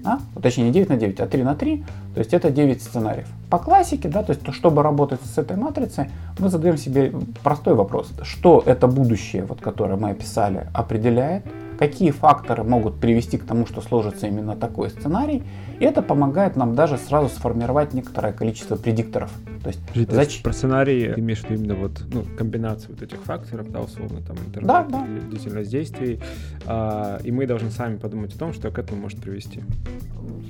Да? Точнее, не 9 на 9, а 3 на 3, то есть это 9 сценариев. По классике, да, то есть чтобы работать с этой матрицей, мы задаем себе простой вопрос. Что это будущее, вот, которое мы описали, определяет, какие факторы могут привести к тому, что сложится именно такой сценарий. И это помогает нам даже сразу сформировать некоторое количество предикторов. То есть, Жить, зач... про сценарий ты имеешь в виду именно вот, ну, комбинацию вот этих факторов, да, условно, там, интернет, да, да. длительность действий, а, и мы должны сами подумать о том, что к этому может привести.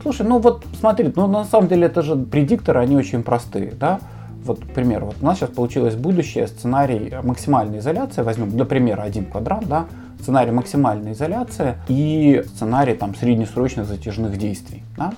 Слушай, ну вот смотри, ну на самом деле это же предикторы, они очень простые, да, вот, к примеру, вот у нас сейчас получилось будущее, сценарий максимальной изоляции, возьмем для примера один квадрат, да, сценарий максимальной изоляции и сценарий там среднесрочных затяжных действий. Да?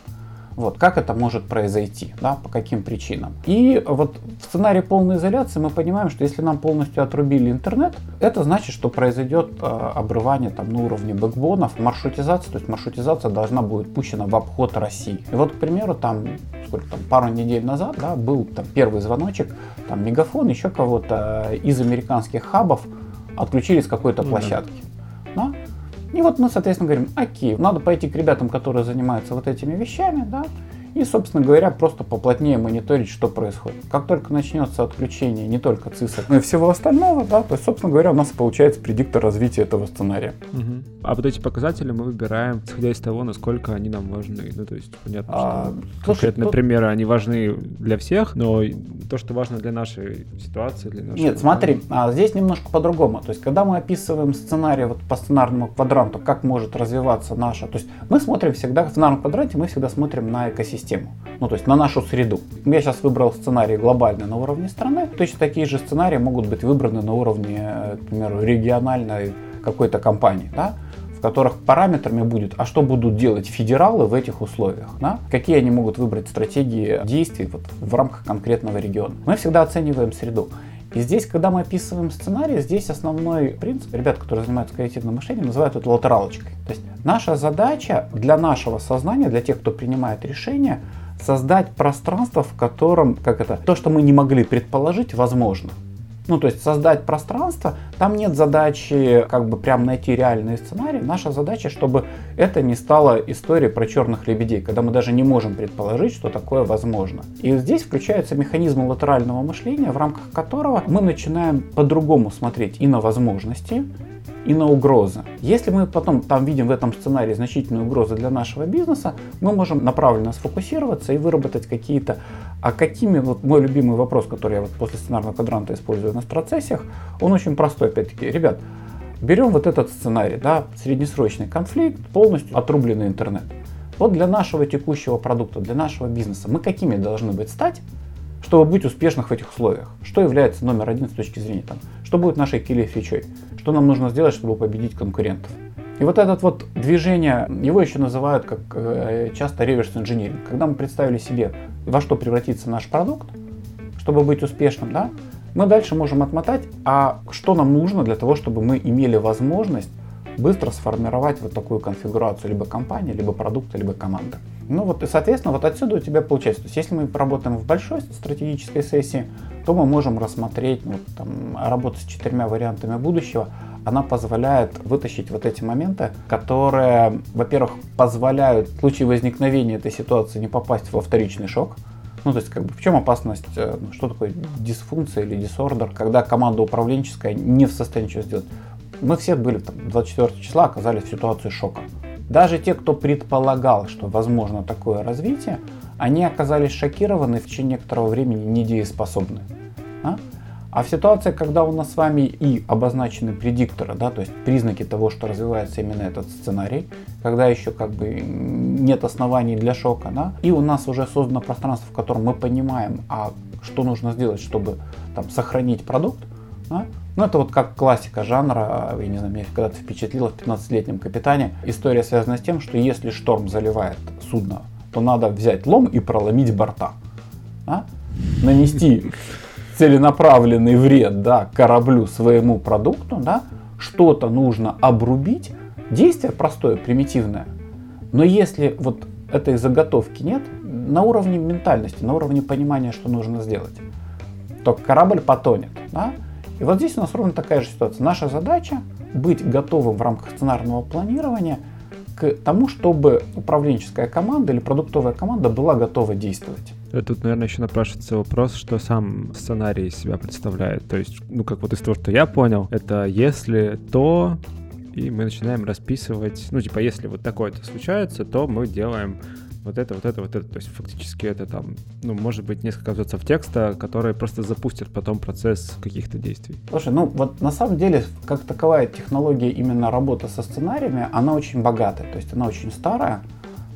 Вот, как это может произойти, да, по каким причинам. И вот в сценарии полной изоляции мы понимаем, что если нам полностью отрубили интернет, это значит, что произойдет э, обрывание там, на уровне бэкбонов, маршрутизация, то есть маршрутизация должна будет пущена в обход России. И вот, к примеру, там, сколько там, пару недель назад, да, был там первый звоночек, там, Мегафон, еще кого-то из американских хабов отключили с какой-то площадки. Да? И вот мы, соответственно, говорим, окей, надо пойти к ребятам, которые занимаются вот этими вещами, да, и, собственно говоря, просто поплотнее мониторить, что происходит. Как только начнется отключение не только цисок, но и всего остального, да, то есть, собственно говоря, у нас получается предиктор развития этого сценария. Угу. А вот эти показатели мы выбираем, исходя из того, насколько они нам важны. Ну, то есть, понятно, а, что слушай, конкретные тут... примеры, они важны для всех, но то, что важно для нашей ситуации, для нашей... Нет, смотри, а здесь немножко по-другому. То есть, когда мы описываем сценарий вот по сценарному квадранту, как может развиваться наша... То есть, мы смотрим всегда, в сценарном квадранте мы всегда смотрим на экосистему, ну, то есть на нашу среду. Я сейчас выбрал сценарий глобальный на уровне страны. Точно такие же сценарии могут быть выбраны на уровне, э, к примеру, региональной какой-то компании, да? в которых параметрами будет, а что будут делать федералы в этих условиях, да? какие они могут выбрать стратегии действий вот в рамках конкретного региона. Мы всегда оцениваем среду. И здесь, когда мы описываем сценарий, здесь основной принцип, ребят, которые занимаются креативным мышлением, называют это латералочкой. То есть наша задача для нашего сознания, для тех, кто принимает решения, создать пространство, в котором, как это, то, что мы не могли предположить, возможно. Ну, то есть создать пространство, там нет задачи как бы прям найти реальные сценарии. Наша задача, чтобы это не стало историей про черных лебедей, когда мы даже не можем предположить, что такое возможно. И здесь включается механизм латерального мышления, в рамках которого мы начинаем по-другому смотреть и на возможности, и на угрозы. Если мы потом там видим в этом сценарии значительные угрозы для нашего бизнеса, мы можем направленно сфокусироваться и выработать какие-то... А какими, вот мой любимый вопрос, который я вот после сценарного квадранта использую на страцессиях, он очень простой, опять-таки. Ребят, берем вот этот сценарий, да, среднесрочный конфликт, полностью отрубленный интернет. Вот для нашего текущего продукта, для нашего бизнеса мы какими должны быть стать, чтобы быть успешных в этих условиях? Что является номер один с точки зрения там? Что будет нашей киллер фичой? Что нам нужно сделать, чтобы победить конкурентов? И вот это вот движение, его еще называют как э, часто реверс инжиниринг. Когда мы представили себе, во что превратится наш продукт, чтобы быть успешным, да, мы дальше можем отмотать, а что нам нужно для того, чтобы мы имели возможность быстро сформировать вот такую конфигурацию либо компании, либо продукта, либо команды. Ну вот и соответственно вот отсюда у тебя получается. То есть если мы работаем в большой стратегической сессии, то мы можем рассмотреть ну, там, работу с четырьмя вариантами будущего. Она позволяет вытащить вот эти моменты, которые, во-первых, позволяют в случае возникновения этой ситуации не попасть во вторичный шок. Ну, то есть, как бы, в чем опасность, э, ну, что такое дисфункция или дисордер, когда команда управленческая не в состоянии ничего сделать мы все были там 24 числа, оказались в ситуации шока. Даже те, кто предполагал, что возможно такое развитие, они оказались шокированы в течение некоторого времени недееспособны. А? а в ситуации, когда у нас с вами и обозначены предикторы, да, то есть признаки того, что развивается именно этот сценарий, когда еще как бы нет оснований для шока, да, и у нас уже создано пространство, в котором мы понимаем, а что нужно сделать, чтобы там, сохранить продукт, да, ну, это вот как классика жанра, я не знаю, меня когда-то впечатлило в 15-летнем капитане. История связана с тем, что если шторм заливает судно, то надо взять лом и проломить борта. А? Нанести целенаправленный вред да, кораблю, своему продукту, да, что-то нужно обрубить. Действие простое, примитивное. Но если вот этой заготовки нет, на уровне ментальности, на уровне понимания, что нужно сделать, то корабль потонет. Да? И вот здесь у нас ровно такая же ситуация. Наша задача быть готовым в рамках сценарного планирования к тому, чтобы управленческая команда или продуктовая команда была готова действовать. Тут, наверное, еще напрашивается вопрос, что сам сценарий из себя представляет. То есть, ну, как вот из того, что я понял, это если то, и мы начинаем расписывать, ну, типа, если вот такое-то случается, то мы делаем вот это, вот это, вот это. То есть фактически это там, ну, может быть, несколько абзацев текста, которые просто запустят потом процесс каких-то действий. Слушай, ну вот на самом деле, как таковая технология именно работы со сценариями, она очень богатая. То есть она очень старая,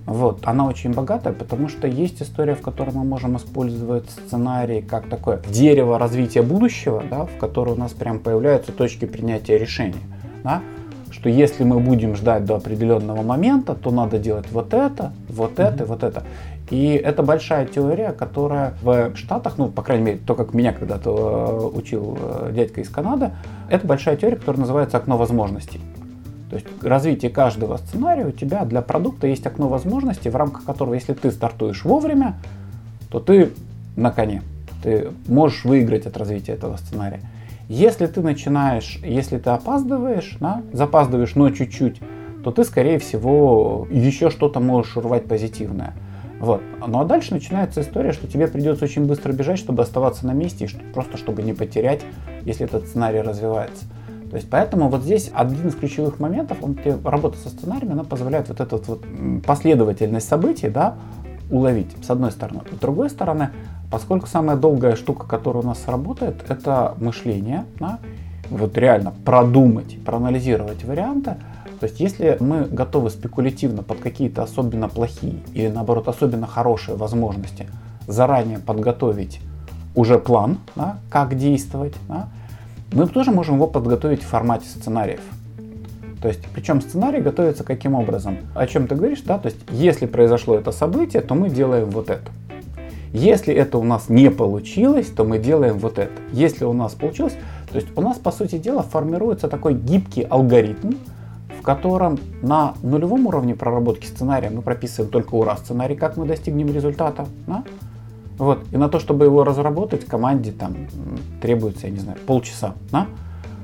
вот, она очень богатая, потому что есть история, в которой мы можем использовать сценарий как такое дерево развития будущего, да, в которой у нас прям появляются точки принятия решений. Да что если мы будем ждать до определенного момента, то надо делать вот это, вот это, вот это. И это большая теория, которая в Штатах, ну, по крайней мере, то, как меня когда-то э, учил э, дядька из Канады, это большая теория, которая называется окно возможностей. То есть развитие каждого сценария у тебя для продукта есть окно возможностей, в рамках которого, если ты стартуешь вовремя, то ты на коне. Ты можешь выиграть от развития этого сценария. Если ты начинаешь, если ты опаздываешь, да, запаздываешь, но чуть-чуть, то ты, скорее всего, еще что-то можешь урвать позитивное. Вот. Ну а дальше начинается история, что тебе придется очень быстро бежать, чтобы оставаться на месте, и просто чтобы не потерять, если этот сценарий развивается. То есть поэтому вот здесь один из ключевых моментов, он работа со сценариями, она позволяет вот эту вот последовательность событий, да, уловить, с одной стороны. С другой стороны, Поскольку самая долгая штука, которая у нас работает, это мышление, да? вот реально продумать, проанализировать варианты. То есть если мы готовы спекулятивно под какие-то особенно плохие или наоборот особенно хорошие возможности заранее подготовить уже план, да, как действовать, да, мы тоже можем его подготовить в формате сценариев. То есть, причем сценарий готовится каким образом? О чем ты говоришь, да? То есть, если произошло это событие, то мы делаем вот это. Если это у нас не получилось, то мы делаем вот это. Если у нас получилось, то есть у нас, по сути дела, формируется такой гибкий алгоритм, в котором на нулевом уровне проработки сценария мы прописываем только ура сценарий, как мы достигнем результата. Да? Вот. И на то, чтобы его разработать, команде там требуется, я не знаю, полчаса. Да?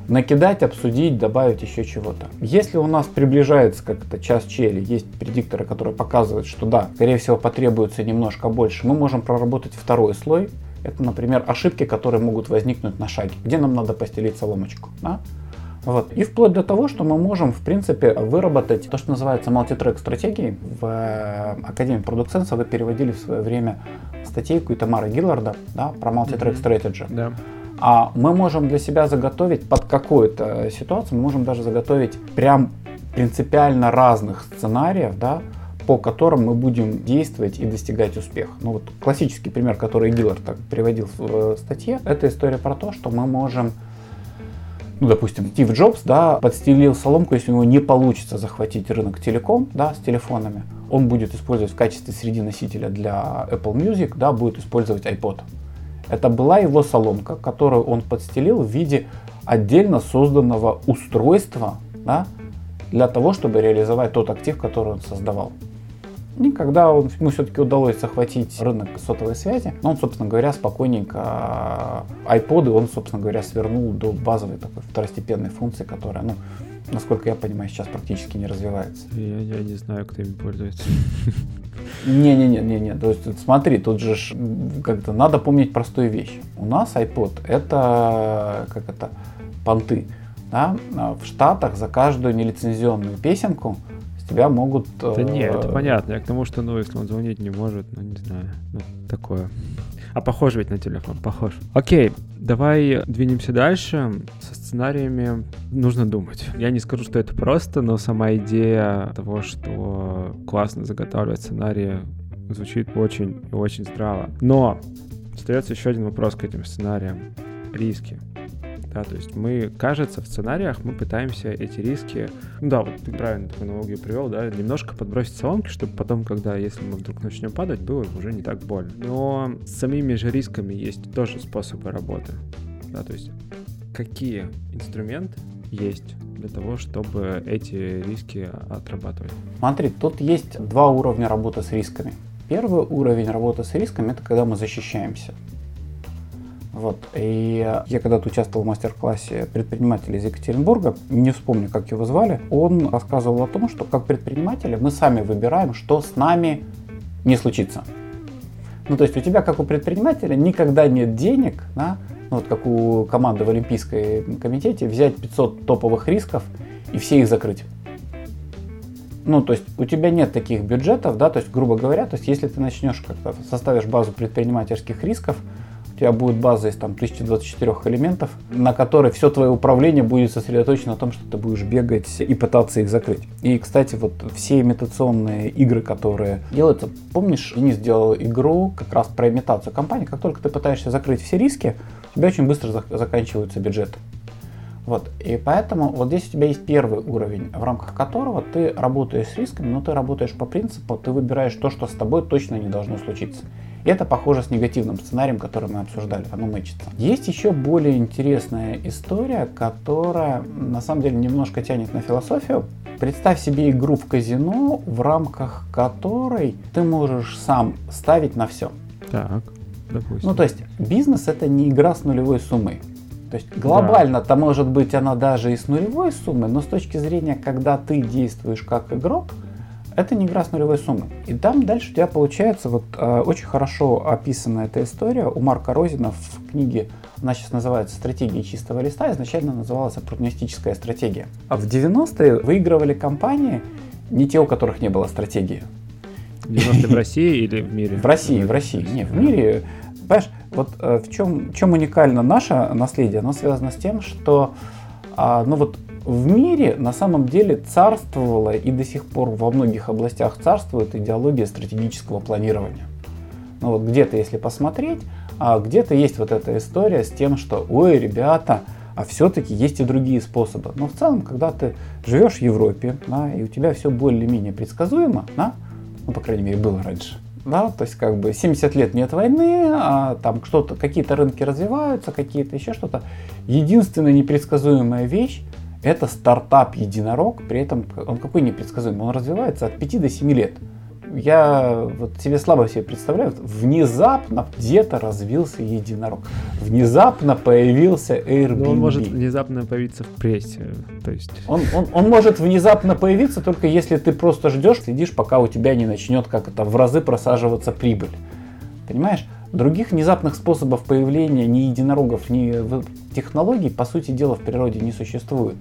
накидать, обсудить, добавить еще чего-то. Если у нас приближается как-то час чели, есть предикторы, которые показывают, что да, скорее всего потребуется немножко больше, мы можем проработать второй слой. Это, например, ошибки, которые могут возникнуть на шаге, где нам надо постелить соломочку. Да? Вот. И вплоть до того, что мы можем, в принципе, выработать то, что называется мультитрек стратегией. В э, Академии Sense вы переводили в свое время статейку и Тамара Гилларда да, про мультитрек strategy. Да. А мы можем для себя заготовить под какую-то ситуацию, мы можем даже заготовить прям принципиально разных сценариев, да, по которым мы будем действовать и достигать успеха. Ну вот классический пример, который Гиллар так приводил в э, статье, это история про то, что мы можем ну, допустим, Стив Джобс, да, подстелил соломку, если у него не получится захватить рынок телеком, да, с телефонами, он будет использовать в качестве среди носителя для Apple Music, да, будет использовать iPod. Это была его соломка, которую он подстелил в виде отдельно созданного устройства да, для того, чтобы реализовать тот актив, который он создавал. И когда он, ему все-таки удалось захватить рынок сотовой связи, он, собственно говоря, спокойненько iPod он, собственно говоря, свернул до базовой такой второстепенной функции, которая, ну, насколько я понимаю, сейчас практически не развивается. Я, я не знаю, кто им пользуется. Не-не-не-не-не. То есть смотри, тут же как-то надо помнить простую вещь. У нас iPod это как это понты. Да? А в Штатах за каждую нелицензионную песенку тебя могут... Да э, нет, это понятно. Я к тому, что, ну, если он звонить не может, ну, не знаю, ну, такое. А похож ведь на телефон, похож. Окей, давай двинемся дальше. Со сценариями нужно думать. Я не скажу, что это просто, но сама идея того, что классно заготавливать сценарии, звучит очень и очень здраво. Но остается еще один вопрос к этим сценариям. Риски. Да, то есть мы, кажется, в сценариях мы пытаемся эти риски, ну да, вот ты правильно такую аналогию привел, да, немножко подбросить соломки, чтобы потом, когда, если мы вдруг начнем падать, было уже не так больно. Но с самими же рисками есть тоже способы работы. Да, то есть какие инструменты есть для того, чтобы эти риски отрабатывать? Смотри, тут есть два уровня работы с рисками. Первый уровень работы с рисками – это когда мы защищаемся. Вот. И я когда-то участвовал в мастер-классе предпринимателя из Екатеринбурга, не вспомню, как его звали, он рассказывал о том, что как предприниматели мы сами выбираем, что с нами не случится. Ну, то есть у тебя, как у предпринимателя, никогда нет денег, да, ну, вот как у команды в Олимпийской комитете, взять 500 топовых рисков и все их закрыть. Ну, то есть у тебя нет таких бюджетов, да, то есть, грубо говоря, то есть если ты начнешь как-то составишь базу предпринимательских рисков, у тебя будет база из там 1024 элементов, на которой все твое управление будет сосредоточено на том, что ты будешь бегать и пытаться их закрыть. И, кстати, вот все имитационные игры, которые делаются, помнишь, Денис сделал игру как раз про имитацию компании, как только ты пытаешься закрыть все риски, у тебя очень быстро заканчиваются бюджеты. Вот. И поэтому вот здесь у тебя есть первый уровень, в рамках которого ты работаешь с рисками, но ты работаешь по принципу, ты выбираешь то, что с тобой точно не должно случиться. Это похоже с негативным сценарием, который мы обсуждали, оно мэчится. Есть еще более интересная история, которая на самом деле немножко тянет на философию. Представь себе игру в казино, в рамках которой ты можешь сам ставить на все. Так допустим. Ну, то есть бизнес это не игра с нулевой суммой. То есть глобально-то может быть она даже и с нулевой суммой, но с точки зрения, когда ты действуешь как игрок, это не игра с нулевой суммой. И там дальше у тебя получается вот э, очень хорошо описана эта история у Марка Розина в книге, она сейчас называется «Стратегия чистого листа», изначально называлась «Оппортунистическая стратегия». А в 90-е выигрывали компании не те, у которых не было стратегии. 90-е в России или в мире? В России, в России. Не, в мире Понимаешь, вот э, в чем, чем уникально наше наследие, оно связано с тем, что а, ну вот в мире на самом деле царствовала и до сих пор во многих областях царствует идеология стратегического планирования. Ну вот где-то, если посмотреть, а где-то есть вот эта история с тем, что, ой, ребята, а все-таки есть и другие способы. Но в целом, когда ты живешь в Европе, да, и у тебя все более-менее предсказуемо, да, ну, по крайней мере, было раньше, да, то есть как бы 70 лет нет войны, а там что-то, какие-то рынки развиваются, какие-то еще что-то. Единственная непредсказуемая вещь это стартап единорог, при этом он какой непредсказуемый, он развивается от 5 до 7 лет я вот себе слабо себе представляю, внезапно где-то развился единорог. Внезапно появился Airbnb. Но он может внезапно появиться в прессе. То есть... он, он, он может внезапно появиться только если ты просто ждешь, сидишь, пока у тебя не начнет как это в разы просаживаться прибыль. Понимаешь? Других внезапных способов появления ни единорогов, ни технологий, по сути дела, в природе не существует.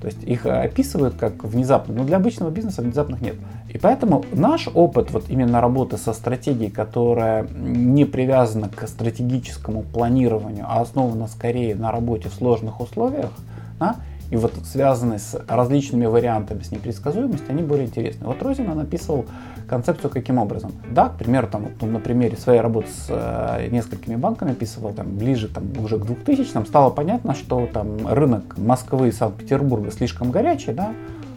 То есть их описывают как внезапно, но для обычного бизнеса внезапных нет. И поэтому наш опыт вот именно работы со стратегией, которая не привязана к стратегическому планированию, а основана скорее на работе в сложных условиях, да, и вот связанные с различными вариантами с непредсказуемостью, они более интересны. Вот Розин написал концепцию каким образом. Да, к примеру, там, вот, на примере своей работы с э, несколькими банками описывал, там, ближе там, уже к 2000 стало понятно, что там рынок Москвы и Санкт-Петербурга слишком горячий, да,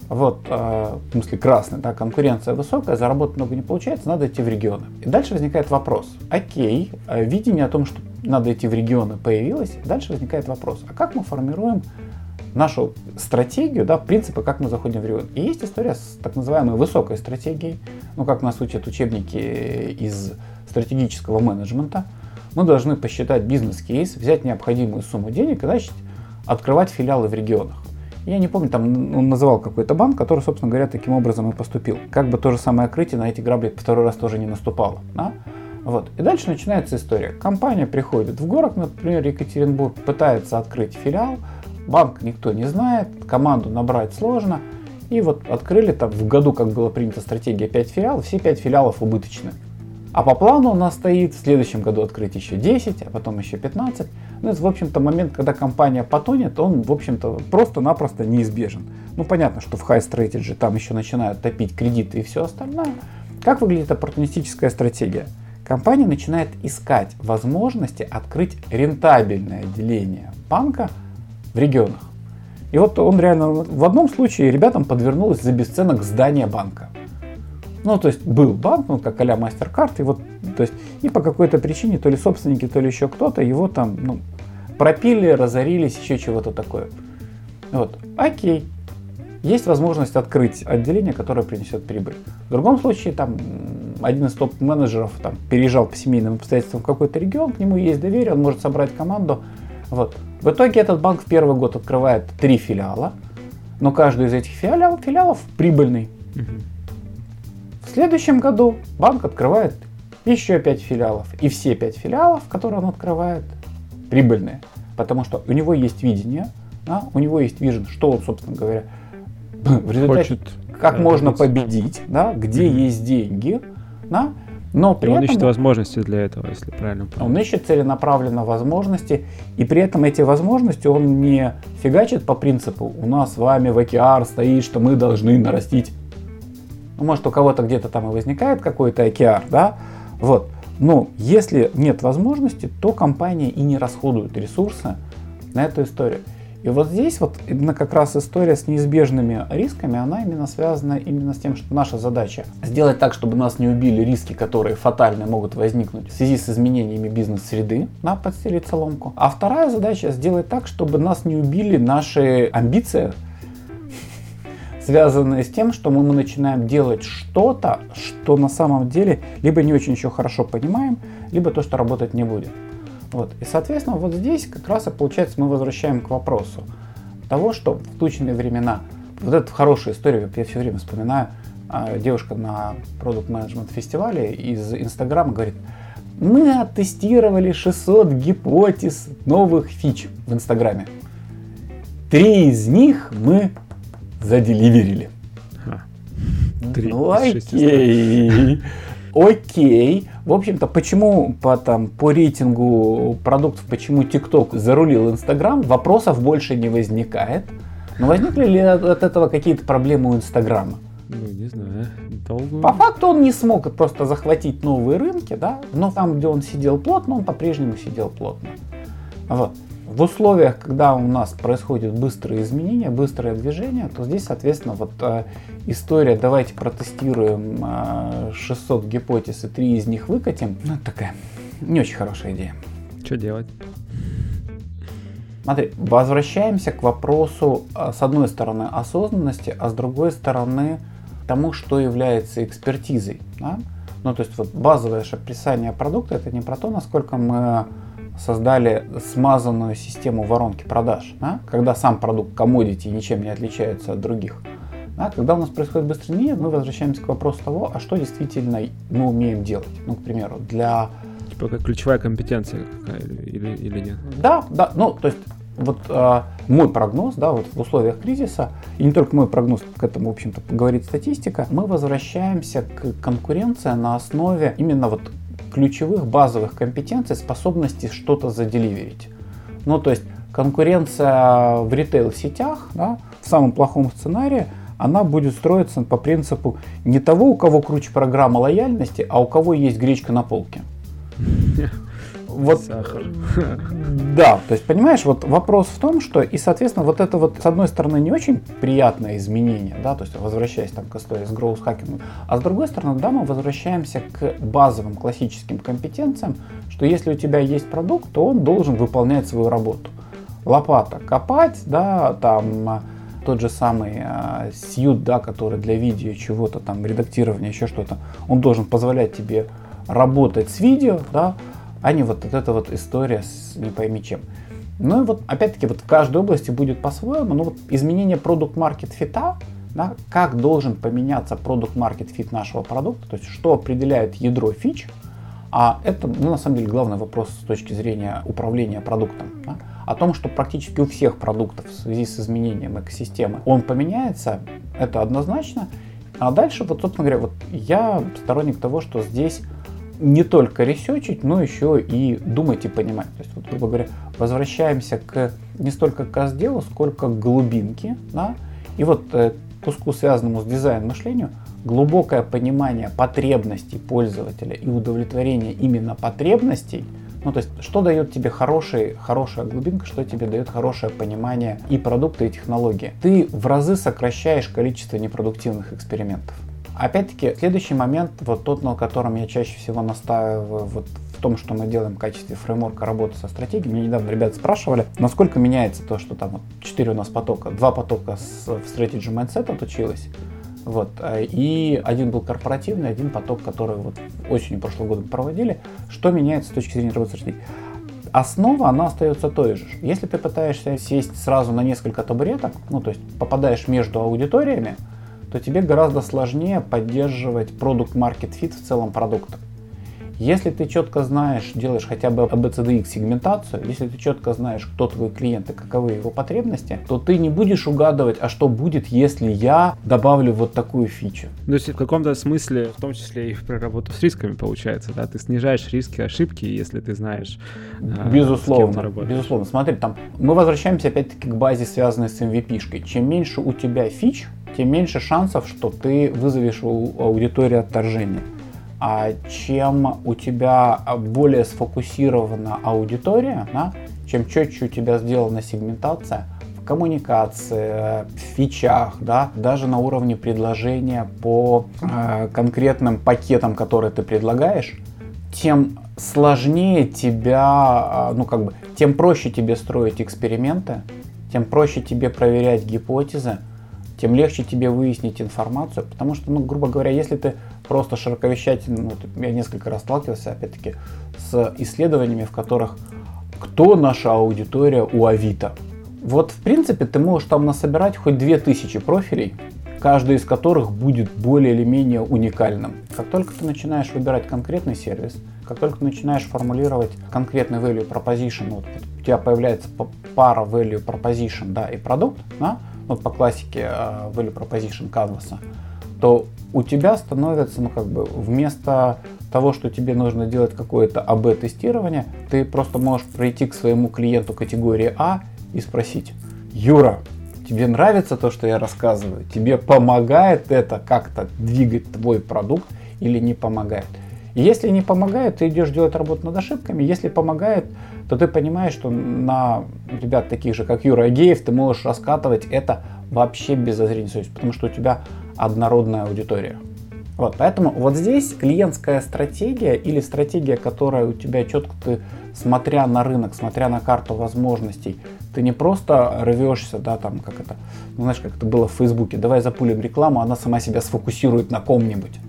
вот, э, в смысле красный, да, конкуренция высокая, заработать много не получается, надо идти в регионы. И дальше возникает вопрос, окей, э, видение о том, что надо идти в регионы появилось, дальше возникает вопрос, а как мы формируем нашу стратегию, да, принципы, как мы заходим в регион. И есть история с так называемой высокой стратегией, ну, как нас учат учебники из стратегического менеджмента. Мы должны посчитать бизнес-кейс, взять необходимую сумму денег и начать открывать филиалы в регионах. Я не помню, там он называл какой-то банк, который, собственно говоря, таким образом и поступил. Как бы то же самое открытие на эти грабли второй раз тоже не наступало. Да? Вот. И дальше начинается история. Компания приходит в город, например, Екатеринбург, пытается открыть филиал, банк никто не знает, команду набрать сложно. И вот открыли там в году, как было принято стратегия 5 филиалов, все 5 филиалов убыточны. А по плану у нас стоит в следующем году открыть еще 10, а потом еще 15. Ну, это, в общем-то, момент, когда компания потонет, он, в общем-то, просто-напросто неизбежен. Ну, понятно, что в high strategy там еще начинают топить кредиты и все остальное. Как выглядит оппортунистическая стратегия? Компания начинает искать возможности открыть рентабельное отделение банка в регионах. И вот он реально, в одном случае ребятам подвернулось за бесценок здание банка. Ну, то есть был банк, ну, как а-ля MasterCard, и вот, то есть, и по какой-то причине, то ли собственники, то ли еще кто-то, его там, ну, пропили, разорились, еще чего-то такое. Вот, окей. Есть возможность открыть отделение, которое принесет прибыль. В другом случае, там, один из топ-менеджеров там, переезжал по семейным обстоятельствам в какой-то регион, к нему есть доверие, он может собрать команду. Вот. В итоге этот банк в первый год открывает три филиала, но каждый из этих филиалов, филиалов прибыльный. В следующем году банк открывает еще пять филиалов. И все пять филиалов, которые он открывает, прибыльные. Потому что у него есть видение, да, у него есть вижен, что он, собственно говоря, в результате, Хочет как можно победить, да, где mm-hmm. есть деньги, да, но при и он этом, ищет возможности для этого, если правильно понимаю. Он ищет целенаправленно возможности, и при этом эти возможности он не фигачит по принципу «у нас с вами в OKR стоит, что мы должны нарастить». Ну, может, у кого-то где-то там и возникает какой-то OKR, да, вот. Но если нет возможности, то компания и не расходует ресурсы на эту историю. И вот здесь вот именно как раз история с неизбежными рисками, она именно связана именно с тем, что наша задача сделать так, чтобы нас не убили риски, которые фатально могут возникнуть в связи с изменениями бизнес-среды, на подстелить соломку. А вторая задача сделать так, чтобы нас не убили наши амбиции, связанные с тем, что мы, начинаем делать что-то, что на самом деле либо не очень еще хорошо понимаем, либо то, что работать не будет. Вот. И, соответственно, вот здесь как раз и получается мы возвращаем к вопросу того, что в тучные времена, вот это хорошая история, я все время вспоминаю, а, девушка на продукт менеджмент фестивале из Инстаграма говорит, мы оттестировали 600 гипотез новых фич в Инстаграме. Три из них мы заделиверили. Три ну окей. Окей. В общем-то, почему по, там, по рейтингу продуктов, почему TikTok зарулил Instagram, вопросов больше не возникает. Но возникли ли от этого какие-то проблемы у Инстаграма? Ну, не знаю, долго. По факту он не смог просто захватить новые рынки, да, но там, где он сидел плотно, он по-прежнему сидел плотно. Вот. В условиях, когда у нас происходят быстрые изменения, быстрое движение, то здесь, соответственно, вот э, история «давайте протестируем э, 600 гипотез и 3 из них выкатим», ну, это такая не очень хорошая идея. Что делать? Смотри, возвращаемся к вопросу, э, с одной стороны, осознанности, а с другой стороны, тому, что является экспертизой. Да? Ну, то есть вот базовое описание продукта это не про то, насколько мы создали смазанную систему воронки продаж, да? когда сам продукт commodity ничем не отличается от других. Да? Когда у нас происходит быстрый изменение, мы возвращаемся к вопросу того, а что действительно мы умеем делать. Ну, к примеру, для... Типа как ключевая компетенция какая или, или нет? Да, да, ну, то есть вот э, мой прогноз, да, вот в условиях кризиса, и не только мой прогноз, к этому, в общем-то, говорит статистика, мы возвращаемся к конкуренции на основе именно вот ключевых базовых компетенций, способности что-то заделиверить. Ну, то есть конкуренция в ритейл-сетях, да, в самом плохом сценарии, она будет строиться по принципу не того, у кого круче программа лояльности, а у кого есть гречка на полке. Вот, Сахар. Да, то есть, понимаешь, вот вопрос в том, что, и, соответственно, вот это вот, с одной стороны, не очень приятное изменение, да, то есть, возвращаясь там к истории с гроус хакингом, а с другой стороны, да, мы возвращаемся к базовым классическим компетенциям, что если у тебя есть продукт, то он должен выполнять свою работу. Лопата копать, да, там тот же самый э, сьют, да, который для видео чего-то там, редактирования, еще что-то, он должен позволять тебе работать с видео, да, а не вот эта вот история с не пойми чем. Ну и вот опять-таки вот в каждой области будет по-своему, но вот изменение продукт маркет фита, да, как должен поменяться product market fit нашего продукта, то есть что определяет ядро фич, а это ну, на самом деле главный вопрос с точки зрения управления продуктом. Да, о том, что практически у всех продуктов в связи с изменением экосистемы он поменяется, это однозначно. А дальше, вот, собственно говоря, вот я сторонник того, что здесь не только ресечить, но еще и думать и понимать. То есть, вот, грубо говоря, возвращаемся к не столько к разделу, сколько к глубинке. Да? И вот э, куску, связанному с дизайн-мышлению, глубокое понимание потребностей пользователя и удовлетворение именно потребностей, ну, то есть, что дает тебе хороший, хорошая глубинка, что тебе дает хорошее понимание и продукта, и технологии. Ты в разы сокращаешь количество непродуктивных экспериментов. Опять-таки, следующий момент, вот тот, на котором я чаще всего настаиваю, вот в том, что мы делаем в качестве фреймворка работы со стратегией. Мне недавно ребята спрашивали, насколько меняется то, что там вот 4 у нас потока, два потока с, в Strategy Mindset отучилось, вот, и один был корпоративный, один поток, который вот осенью прошлого года проводили. Что меняется с точки зрения работы стратегии? Основа, она остается той же. Если ты пытаешься сесть сразу на несколько табуреток, ну, то есть попадаешь между аудиториями, то тебе гораздо сложнее поддерживать продукт market fit в целом продукта. Если ты четко знаешь, делаешь хотя бы ABCDX сегментацию, если ты четко знаешь, кто твой клиент и каковы его потребности, то ты не будешь угадывать, а что будет, если я добавлю вот такую фичу. То есть в каком-то смысле, в том числе и про работу с рисками получается, да, ты снижаешь риски ошибки, если ты знаешь, а, безусловно, безусловно. Смотри, там мы возвращаемся опять-таки к базе, связанной с MVP-шкой. Чем меньше у тебя фич, тем меньше шансов, что ты вызовешь у аудитории отторжение. А чем у тебя более сфокусирована аудитория, да, чем четче у тебя сделана сегментация в коммуникации, в фичах, да, даже на уровне предложения по э, конкретным пакетам, которые ты предлагаешь, тем сложнее тебя, ну как бы, тем проще тебе строить эксперименты, тем проще тебе проверять гипотезы, тем легче тебе выяснить информацию, потому что, ну, грубо говоря, если ты просто широковещательный, ну, я несколько раз сталкивался, опять-таки, с исследованиями, в которых кто наша аудитория у Авито. Вот, в принципе, ты можешь там насобирать хоть 2000 профилей, каждый из которых будет более или менее уникальным. Как только ты начинаешь выбирать конкретный сервис, как только ты начинаешь формулировать конкретный value proposition, вот, у тебя появляется пара value proposition да, и продукт, да, вот по классике value proposition Canvas, то у тебя становится, ну как бы, вместо того, что тебе нужно делать какое-то АБ-тестирование, ты просто можешь прийти к своему клиенту категории А и спросить, Юра, тебе нравится то, что я рассказываю? Тебе помогает это как-то двигать твой продукт или не помогает? Если не помогает, ты идешь делать работу над ошибками. Если помогает, то ты понимаешь, что на ребят таких же, как Юра Агеев, ты можешь раскатывать это вообще без зазрения совести, потому что у тебя однородная аудитория. Вот, поэтому вот здесь клиентская стратегия или стратегия, которая у тебя четко ты, смотря на рынок, смотря на карту возможностей, ты не просто рвешься, да, там, как это, ну, знаешь, как это было в Фейсбуке, давай запулим рекламу, она сама себя сфокусирует на ком-нибудь.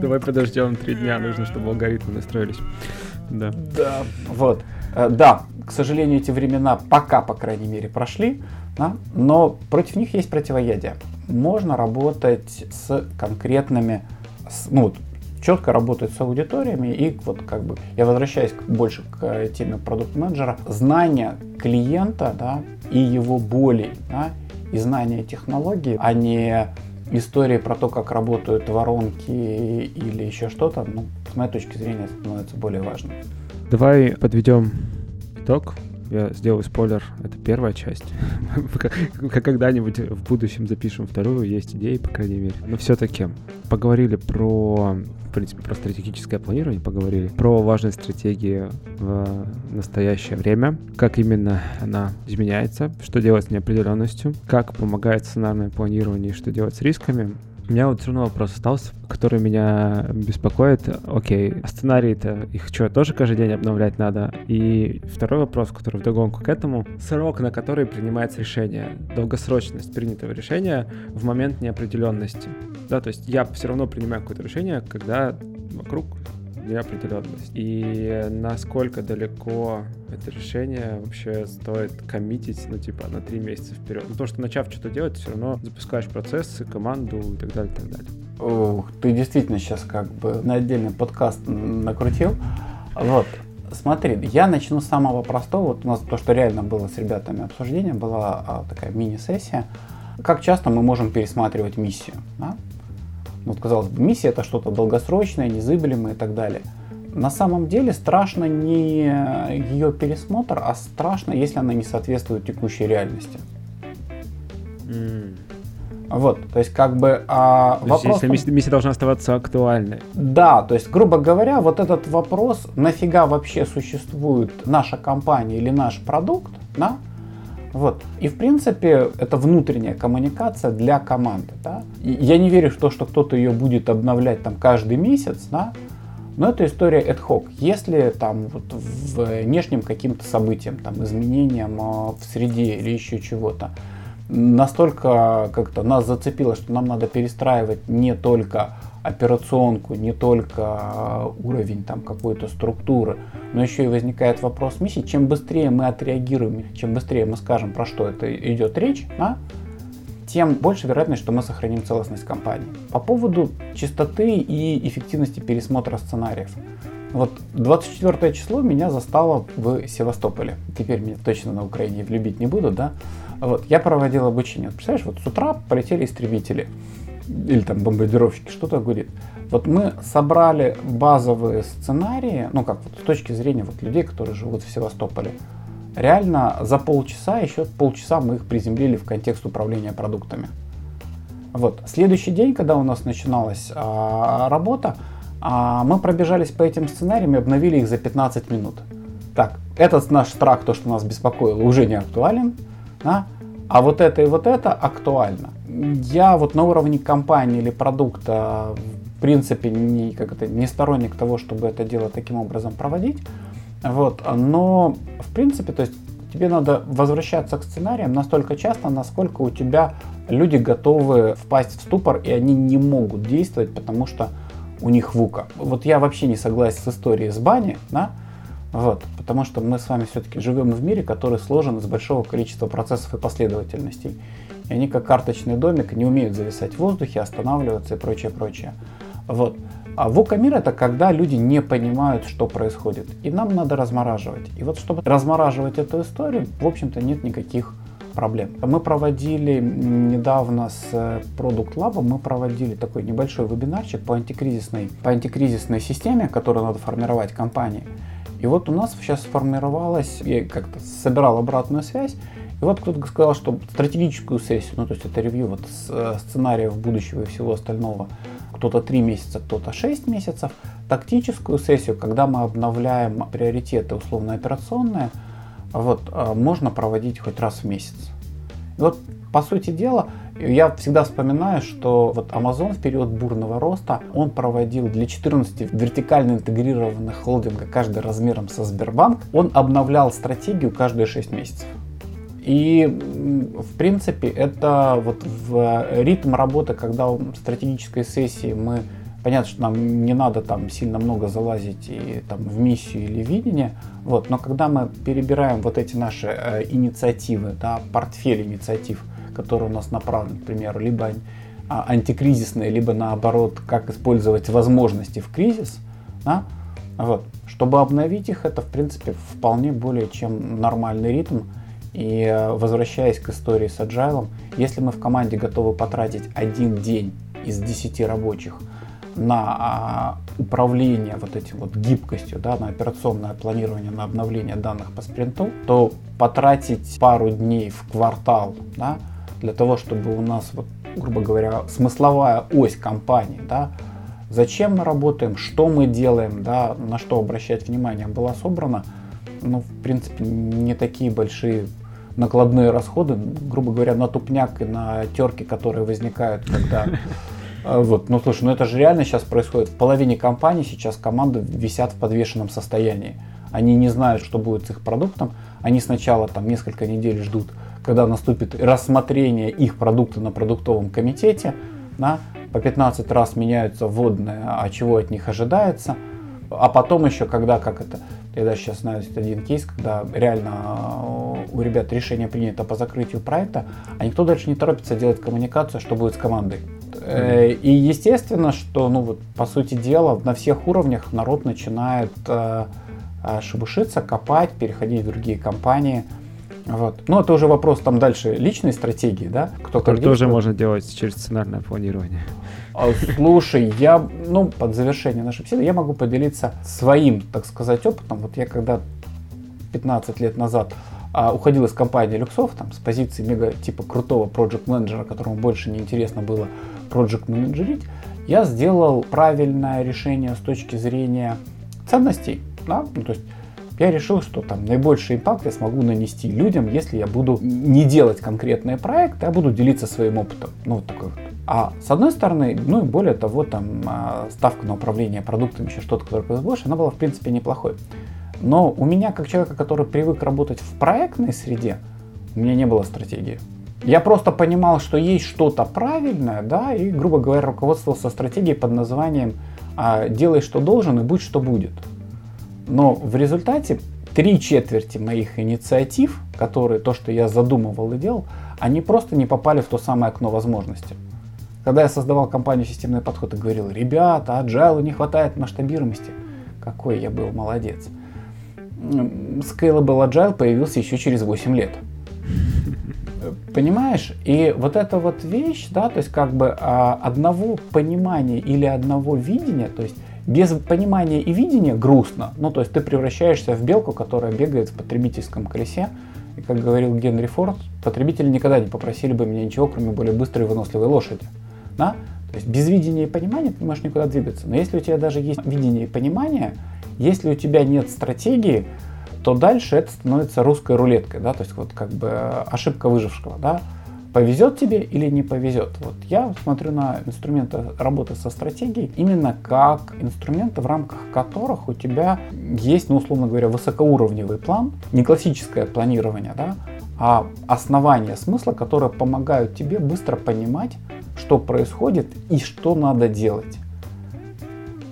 Давай подождем три дня, нужно, чтобы алгоритмы настроились. Да. Да, вот. Э, да, к сожалению, эти времена пока, по крайней мере, прошли, да? но против них есть противоядие. Можно работать с конкретными, ну, вот, четко работать с аудиториями и вот как бы я возвращаюсь больше к теме продукт менеджера знание клиента да, и его болей да, и знание технологий а не истории про то, как работают воронки или еще что-то, ну, с моей точки зрения, становится более важным. Давай подведем итог. Я сделаю спойлер, это первая часть. Когда-нибудь в будущем запишем вторую, есть идеи, по крайней мере. Но все-таки поговорили про в принципе, про стратегическое планирование поговорили, про важные стратегии в настоящее время, как именно она изменяется, что делать с неопределенностью, как помогает сценарное планирование что делать с рисками. У меня вот все равно вопрос остался, который меня беспокоит. Окей, сценарии-то их что, тоже каждый день обновлять надо? И второй вопрос, который вдогонку к этому, срок, на который принимается решение, долгосрочность принятого решения в момент неопределенности. Да, то есть я все равно принимаю какое-то решение, когда вокруг неопределенность. И насколько далеко это решение вообще стоит коммитить, ну, типа, на три месяца вперед. Ну, потому что, начав что-то делать, все равно запускаешь процессы, команду и так далее, и так далее. Ух, ты действительно сейчас как бы на отдельный подкаст накрутил. Вот, смотри, я начну с самого простого. Вот у нас то, что реально было с ребятами обсуждение, была а, такая мини-сессия. Как часто мы можем пересматривать миссию? Да? Вот, казалось бы, миссия это что-то долгосрочное, незыблемое и так далее. На самом деле страшно не ее пересмотр, а страшно, если она не соответствует текущей реальности. Mm. Вот, то есть как бы а, то вопрос... Если миссия, миссия должна оставаться актуальной. Да, то есть, грубо говоря, вот этот вопрос, нафига вообще существует наша компания или наш продукт, да, вот. И в принципе это внутренняя коммуникация для команды. Да? я не верю в то, что кто-то ее будет обновлять там каждый месяц, да? но это история ad hoc. Если там вот внешним каким-то событием, там изменением а, в среде или еще чего-то, настолько как-то нас зацепило, что нам надо перестраивать не только операционку, не только а, уровень там какой-то структуры, но еще и возникает вопрос миссии. Чем быстрее мы отреагируем, чем быстрее мы скажем, про что это идет речь, да, тем больше вероятность, что мы сохраним целостность компании. По поводу чистоты и эффективности пересмотра сценариев. Вот 24 число меня застало в Севастополе. Теперь меня точно на Украине влюбить не буду, да? Вот, я проводил обучение. Представляешь, вот с утра полетели истребители или там бомбардировщики, что-то гудит. Вот мы собрали базовые сценарии, ну как вот с точки зрения вот людей, которые живут в Севастополе. Реально за полчаса, еще полчаса мы их приземлили в контекст управления продуктами. Вот. Следующий день, когда у нас начиналась а, работа, а, мы пробежались по этим сценариям и обновили их за 15 минут. Так, этот наш страх, то, что нас беспокоило, уже не актуален. Да? А вот это и вот это актуально. Я вот на уровне компании или продукта в принципе не, как это, не сторонник того, чтобы это дело таким образом проводить. Вот, но в принципе, то есть тебе надо возвращаться к сценариям настолько часто, насколько у тебя люди готовы впасть в ступор, и они не могут действовать, потому что у них вука. Вот я вообще не согласен с историей с бани, да, вот, потому что мы с вами все-таки живем в мире, который сложен из большого количества процессов и последовательностей. И они как карточный домик не умеют зависать в воздухе, останавливаться и прочее, прочее. Вот. А вука-мир это когда люди не понимают, что происходит. И нам надо размораживать. И вот чтобы размораживать эту историю, в общем-то нет никаких проблем. Мы проводили недавно с Product Lab, мы проводили такой небольшой вебинарчик по антикризисной, по антикризисной системе, которую надо формировать компании. И вот у нас сейчас сформировалась, я как-то собирал обратную связь, и вот кто-то сказал, что стратегическую сессию, ну то есть это ревью вот э, сценариев будущего и всего остального, кто-то 3 месяца, кто-то 6 месяцев. Тактическую сессию, когда мы обновляем приоритеты условно операционные, вот, э, можно проводить хоть раз в месяц. И вот, по сути дела, я всегда вспоминаю, что вот Amazon в период бурного роста, он проводил для 14 вертикально интегрированных холдинга, каждый размером со Сбербанк, он обновлял стратегию каждые 6 месяцев. И, в принципе, это вот в ритм работы, когда в стратегической сессии мы Понятно, что нам не надо там сильно много залазить и там в миссию или видение, вот, но когда мы перебираем вот эти наши э, инициативы, да, портфель инициатив, которые у нас направлены, к примеру, либо а, антикризисные, либо наоборот, как использовать возможности в кризис, да, вот, чтобы обновить их, это в принципе вполне более чем нормальный ритм. И э, возвращаясь к истории с agile, если мы в команде готовы потратить один день из 10 рабочих на а, управление вот этим вот гибкостью, да, на операционное планирование, на обновление данных по спринту, то потратить пару дней в квартал, да, для того, чтобы у нас, вот, грубо говоря, смысловая ось компании, да, зачем мы работаем, что мы делаем, да, на что обращать внимание, была собрана, ну, в принципе, не такие большие накладные расходы, грубо говоря, на тупняк и на терки, которые возникают, когда а, вот, ну слушай, ну это же реально сейчас происходит. В половине компаний сейчас команды висят в подвешенном состоянии. Они не знают, что будет с их продуктом. Они сначала там несколько недель ждут, когда наступит рассмотрение их продукта на продуктовом комитете. Да, по 15 раз меняются вводные, а чего от них ожидается. А потом еще, когда, как это, я даже сейчас знаю один кейс, когда реально э, у ребят решение принято по закрытию проекта, а никто дальше не торопится делать коммуникацию, что будет с командой. Э, и естественно, что, ну вот, по сути дела, на всех уровнях народ начинает э, шебушиться, копать, переходить в другие компании. Вот. Ну, это уже вопрос там дальше личной стратегии, да? Кто как тоже можно делать через сценарное планирование. А, слушай, я, ну, под завершение нашей беседы, я могу поделиться своим, так сказать, опытом. Вот я когда 15 лет назад а, уходил из компании Люксов, там, с позиции мега типа крутого проект менеджера которому больше не интересно было project менеджерить, я сделал правильное решение с точки зрения ценностей. Да? Ну, то есть я решил, что там наибольший импакт я смогу нанести людям, если я буду не делать конкретные проекты, а буду делиться своим опытом. Ну, вот такой вот. А с одной стороны, ну и более того, там а, ставка на управление продуктами, еще что-то, которое производишь, она была в принципе неплохой. Но у меня, как человека, который привык работать в проектной среде, у меня не было стратегии. Я просто понимал, что есть что-то правильное, да, и, грубо говоря, руководствовался стратегией под названием а, «делай, что должен, и будь, что будет». Но в результате три четверти моих инициатив, которые то, что я задумывал и делал, они просто не попали в то самое окно возможностей. Когда я создавал компанию «Системный подход» и говорил, ребята, agile не хватает масштабируемости, какой я был молодец. Scalable Agile появился еще через 8 лет. Понимаешь? И вот эта вот вещь, да, то есть как бы а, одного понимания или одного видения, то есть без понимания и видения грустно. Ну, то есть ты превращаешься в белку, которая бегает в потребительском колесе. И как говорил Генри Форд, потребители никогда не попросили бы меня ничего, кроме более быстрой и выносливой лошади. Да? То есть без видения и понимания ты можешь никуда двигаться. Но если у тебя даже есть видение и понимание, если у тебя нет стратегии, то дальше это становится русской рулеткой, да, то есть вот как бы ошибка выжившего, да, повезет тебе или не повезет. Вот я смотрю на инструменты работы со стратегией именно как инструменты, в рамках которых у тебя есть, ну, условно говоря, высокоуровневый план, не классическое планирование, да, а основания смысла, которые помогают тебе быстро понимать, что происходит и что надо делать.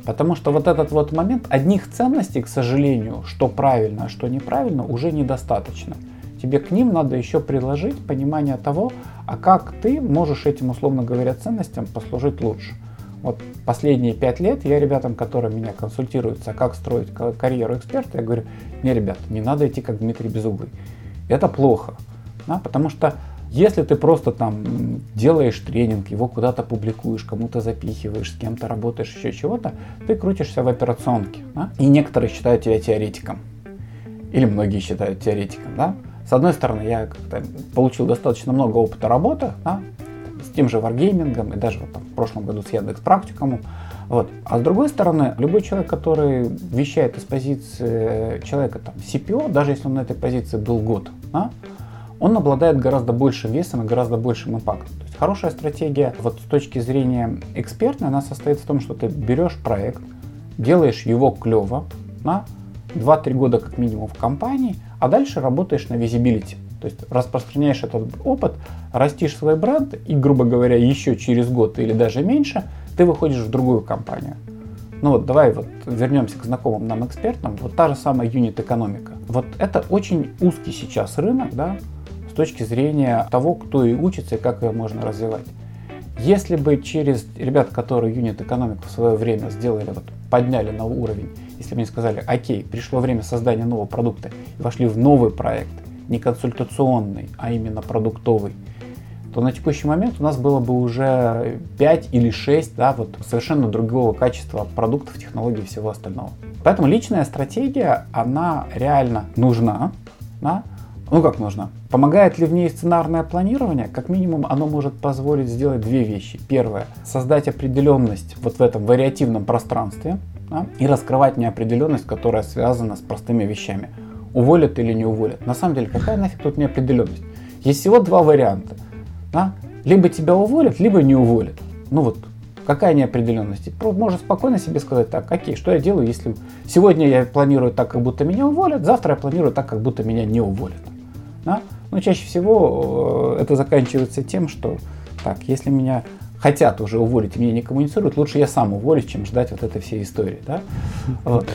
Потому что вот этот вот момент, одних ценностей, к сожалению, что правильно, а что неправильно, уже недостаточно. Тебе к ним надо еще приложить понимание того, а как ты можешь этим, условно говоря, ценностям послужить лучше. Вот последние пять лет я ребятам, которые меня консультируются, как строить карьеру эксперта, я говорю, не, ребят, не надо идти как Дмитрий Безуглый. Это плохо, да, потому что если ты просто там делаешь тренинг, его куда-то публикуешь, кому-то запихиваешь, с кем-то работаешь, еще чего-то, ты крутишься в операционке. Да? И некоторые считают тебя теоретиком. Или многие считают теоретиком. Да? С одной стороны, я получил достаточно много опыта работы, да? с тем же Wargaming и даже вот, там, в прошлом году с Яндекс Практикумом. Вот. А с другой стороны, любой человек, который вещает из позиции человека там, CPO, даже если он на этой позиции был год, да, он обладает гораздо большим весом и гораздо большим импактом. То есть хорошая стратегия вот с точки зрения экспертной, она состоит в том, что ты берешь проект, делаешь его клево, на 2-3 года как минимум в компании, а дальше работаешь на визибилити. То есть распространяешь этот опыт, растишь свой бренд и, грубо говоря, еще через год или даже меньше ты выходишь в другую компанию. Ну вот давай вот вернемся к знакомым нам экспертам. Вот та же самая юнит-экономика. Вот это очень узкий сейчас рынок, да, с точки зрения того, кто и учится, и как ее можно развивать. Если бы через ребят, которые юнит-экономику в свое время сделали, вот, подняли на уровень, если бы они сказали, окей, пришло время создания нового продукта, и вошли в новый проект, не консультационный, а именно продуктовый, то на текущий момент у нас было бы уже 5 или 6 да, вот совершенно другого качества продуктов, технологий и всего остального. Поэтому личная стратегия, она реально нужна. Да? Ну как нужна? Помогает ли в ней сценарное планирование? Как минимум оно может позволить сделать две вещи. Первое, создать определенность вот в этом вариативном пространстве да? и раскрывать неопределенность, которая связана с простыми вещами. Уволят или не уволят. На самом деле, какая нафиг тут неопределенность? Есть всего два варианта. Да? Либо тебя уволят, либо не уволят. Ну вот, какая неопределенность? Можно спокойно себе сказать так, окей, что я делаю, если сегодня я планирую так, как будто меня уволят, завтра я планирую так, как будто меня не уволят. Да? Но чаще всего э, это заканчивается тем, что так, если меня хотят уже уволить и меня не коммуницируют, лучше я сам уволюсь, чем ждать вот этой всей истории. Да? Вот.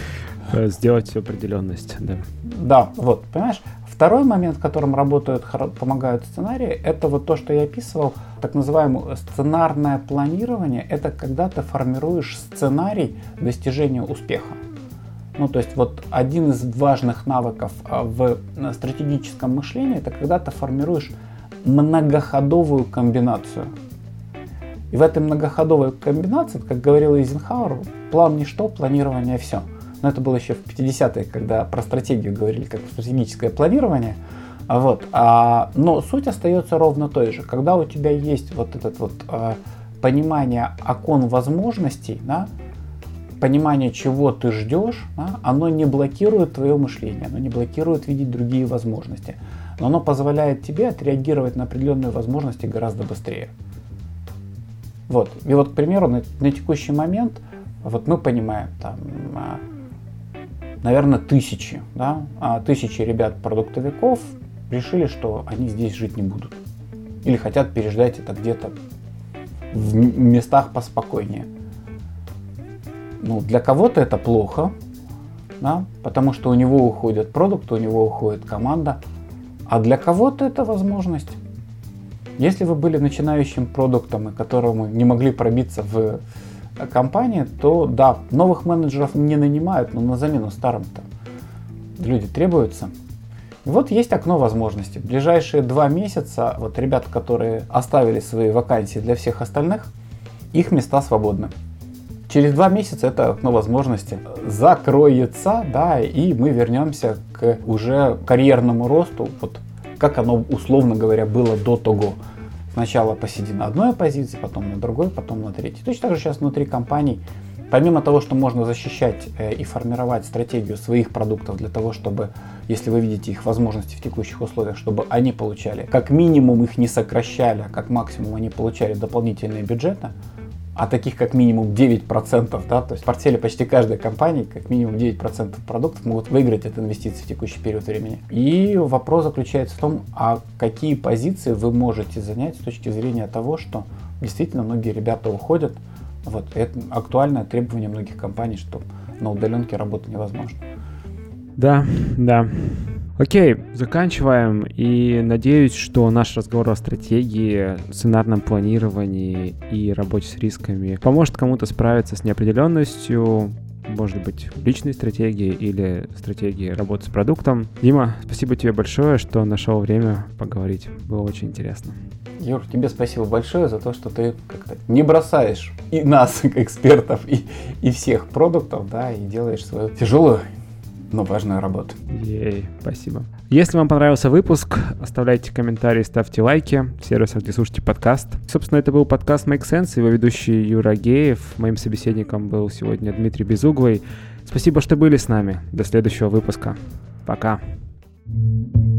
Э, сделать определенность, да. Да, вот, понимаешь? Второй момент, в котором работают, помогают сценарии, это вот то, что я описывал, так называемое сценарное планирование. Это когда ты формируешь сценарий достижения успеха. Ну, то есть вот один из важных навыков а, в стратегическом мышлении, это когда ты формируешь многоходовую комбинацию. И в этой многоходовой комбинации, как говорил Эйзенхауэр, план ничто, планирование все – но это было еще в 50-е, когда про стратегию говорили, как стратегическое планирование. Вот. А, но суть остается ровно той же. Когда у тебя есть вот этот вот а, понимание окон возможностей, да, понимание, чего ты ждешь, да, оно не блокирует твое мышление, оно не блокирует видеть другие возможности, но оно позволяет тебе отреагировать на определенные возможности гораздо быстрее. Вот. И вот, к примеру, на, на текущий момент, вот мы понимаем, там, а, наверное, тысячи, да, а тысячи ребят-продуктовиков решили, что они здесь жить не будут. Или хотят переждать это где-то в местах поспокойнее. Ну, для кого-то это плохо, да, потому что у него уходят продукты, у него уходит команда, а для кого-то это возможность. Если вы были начинающим продуктом, и которому не могли пробиться в компании, то да, новых менеджеров не нанимают, но на замену старым-то люди требуются. И вот есть окно возможностей. В ближайшие два месяца вот ребята, которые оставили свои вакансии для всех остальных, их места свободны. Через два месяца это окно возможности закроется, да, и мы вернемся к уже карьерному росту, вот как оно, условно говоря, было до того. Сначала посиди на одной позиции, потом на другой, потом на третьей. Точно так же сейчас внутри компаний, помимо того, что можно защищать э, и формировать стратегию своих продуктов для того, чтобы, если вы видите их возможности в текущих условиях, чтобы они получали, как минимум их не сокращали, а как максимум они получали дополнительные бюджеты, а таких как минимум 9%, да, то есть в портфеле почти каждой компании как минимум 9% продуктов могут выиграть от инвестиций в текущий период времени. И вопрос заключается в том, а какие позиции вы можете занять с точки зрения того, что действительно многие ребята уходят, вот, это актуальное требование многих компаний, что на удаленке работа невозможна. Да, да. Окей, заканчиваем. И надеюсь, что наш разговор о стратегии, сценарном планировании и работе с рисками поможет кому-то справиться с неопределенностью, может быть, личной стратегии или стратегии работы с продуктом. Дима, спасибо тебе большое, что нашел время поговорить. Было очень интересно. Юр, тебе спасибо большое за то, что ты как-то не бросаешь и нас, экспертов, и, и всех продуктов, да, и делаешь свою тяжелую но важная работа. Ей, спасибо. Если вам понравился выпуск, оставляйте комментарии, ставьте лайки в сервисах, где слушаете подкаст. Собственно, это был подкаст Make Sense, его ведущий Юра Геев. Моим собеседником был сегодня Дмитрий Безуглый. Спасибо, что были с нами. До следующего выпуска. Пока. thank you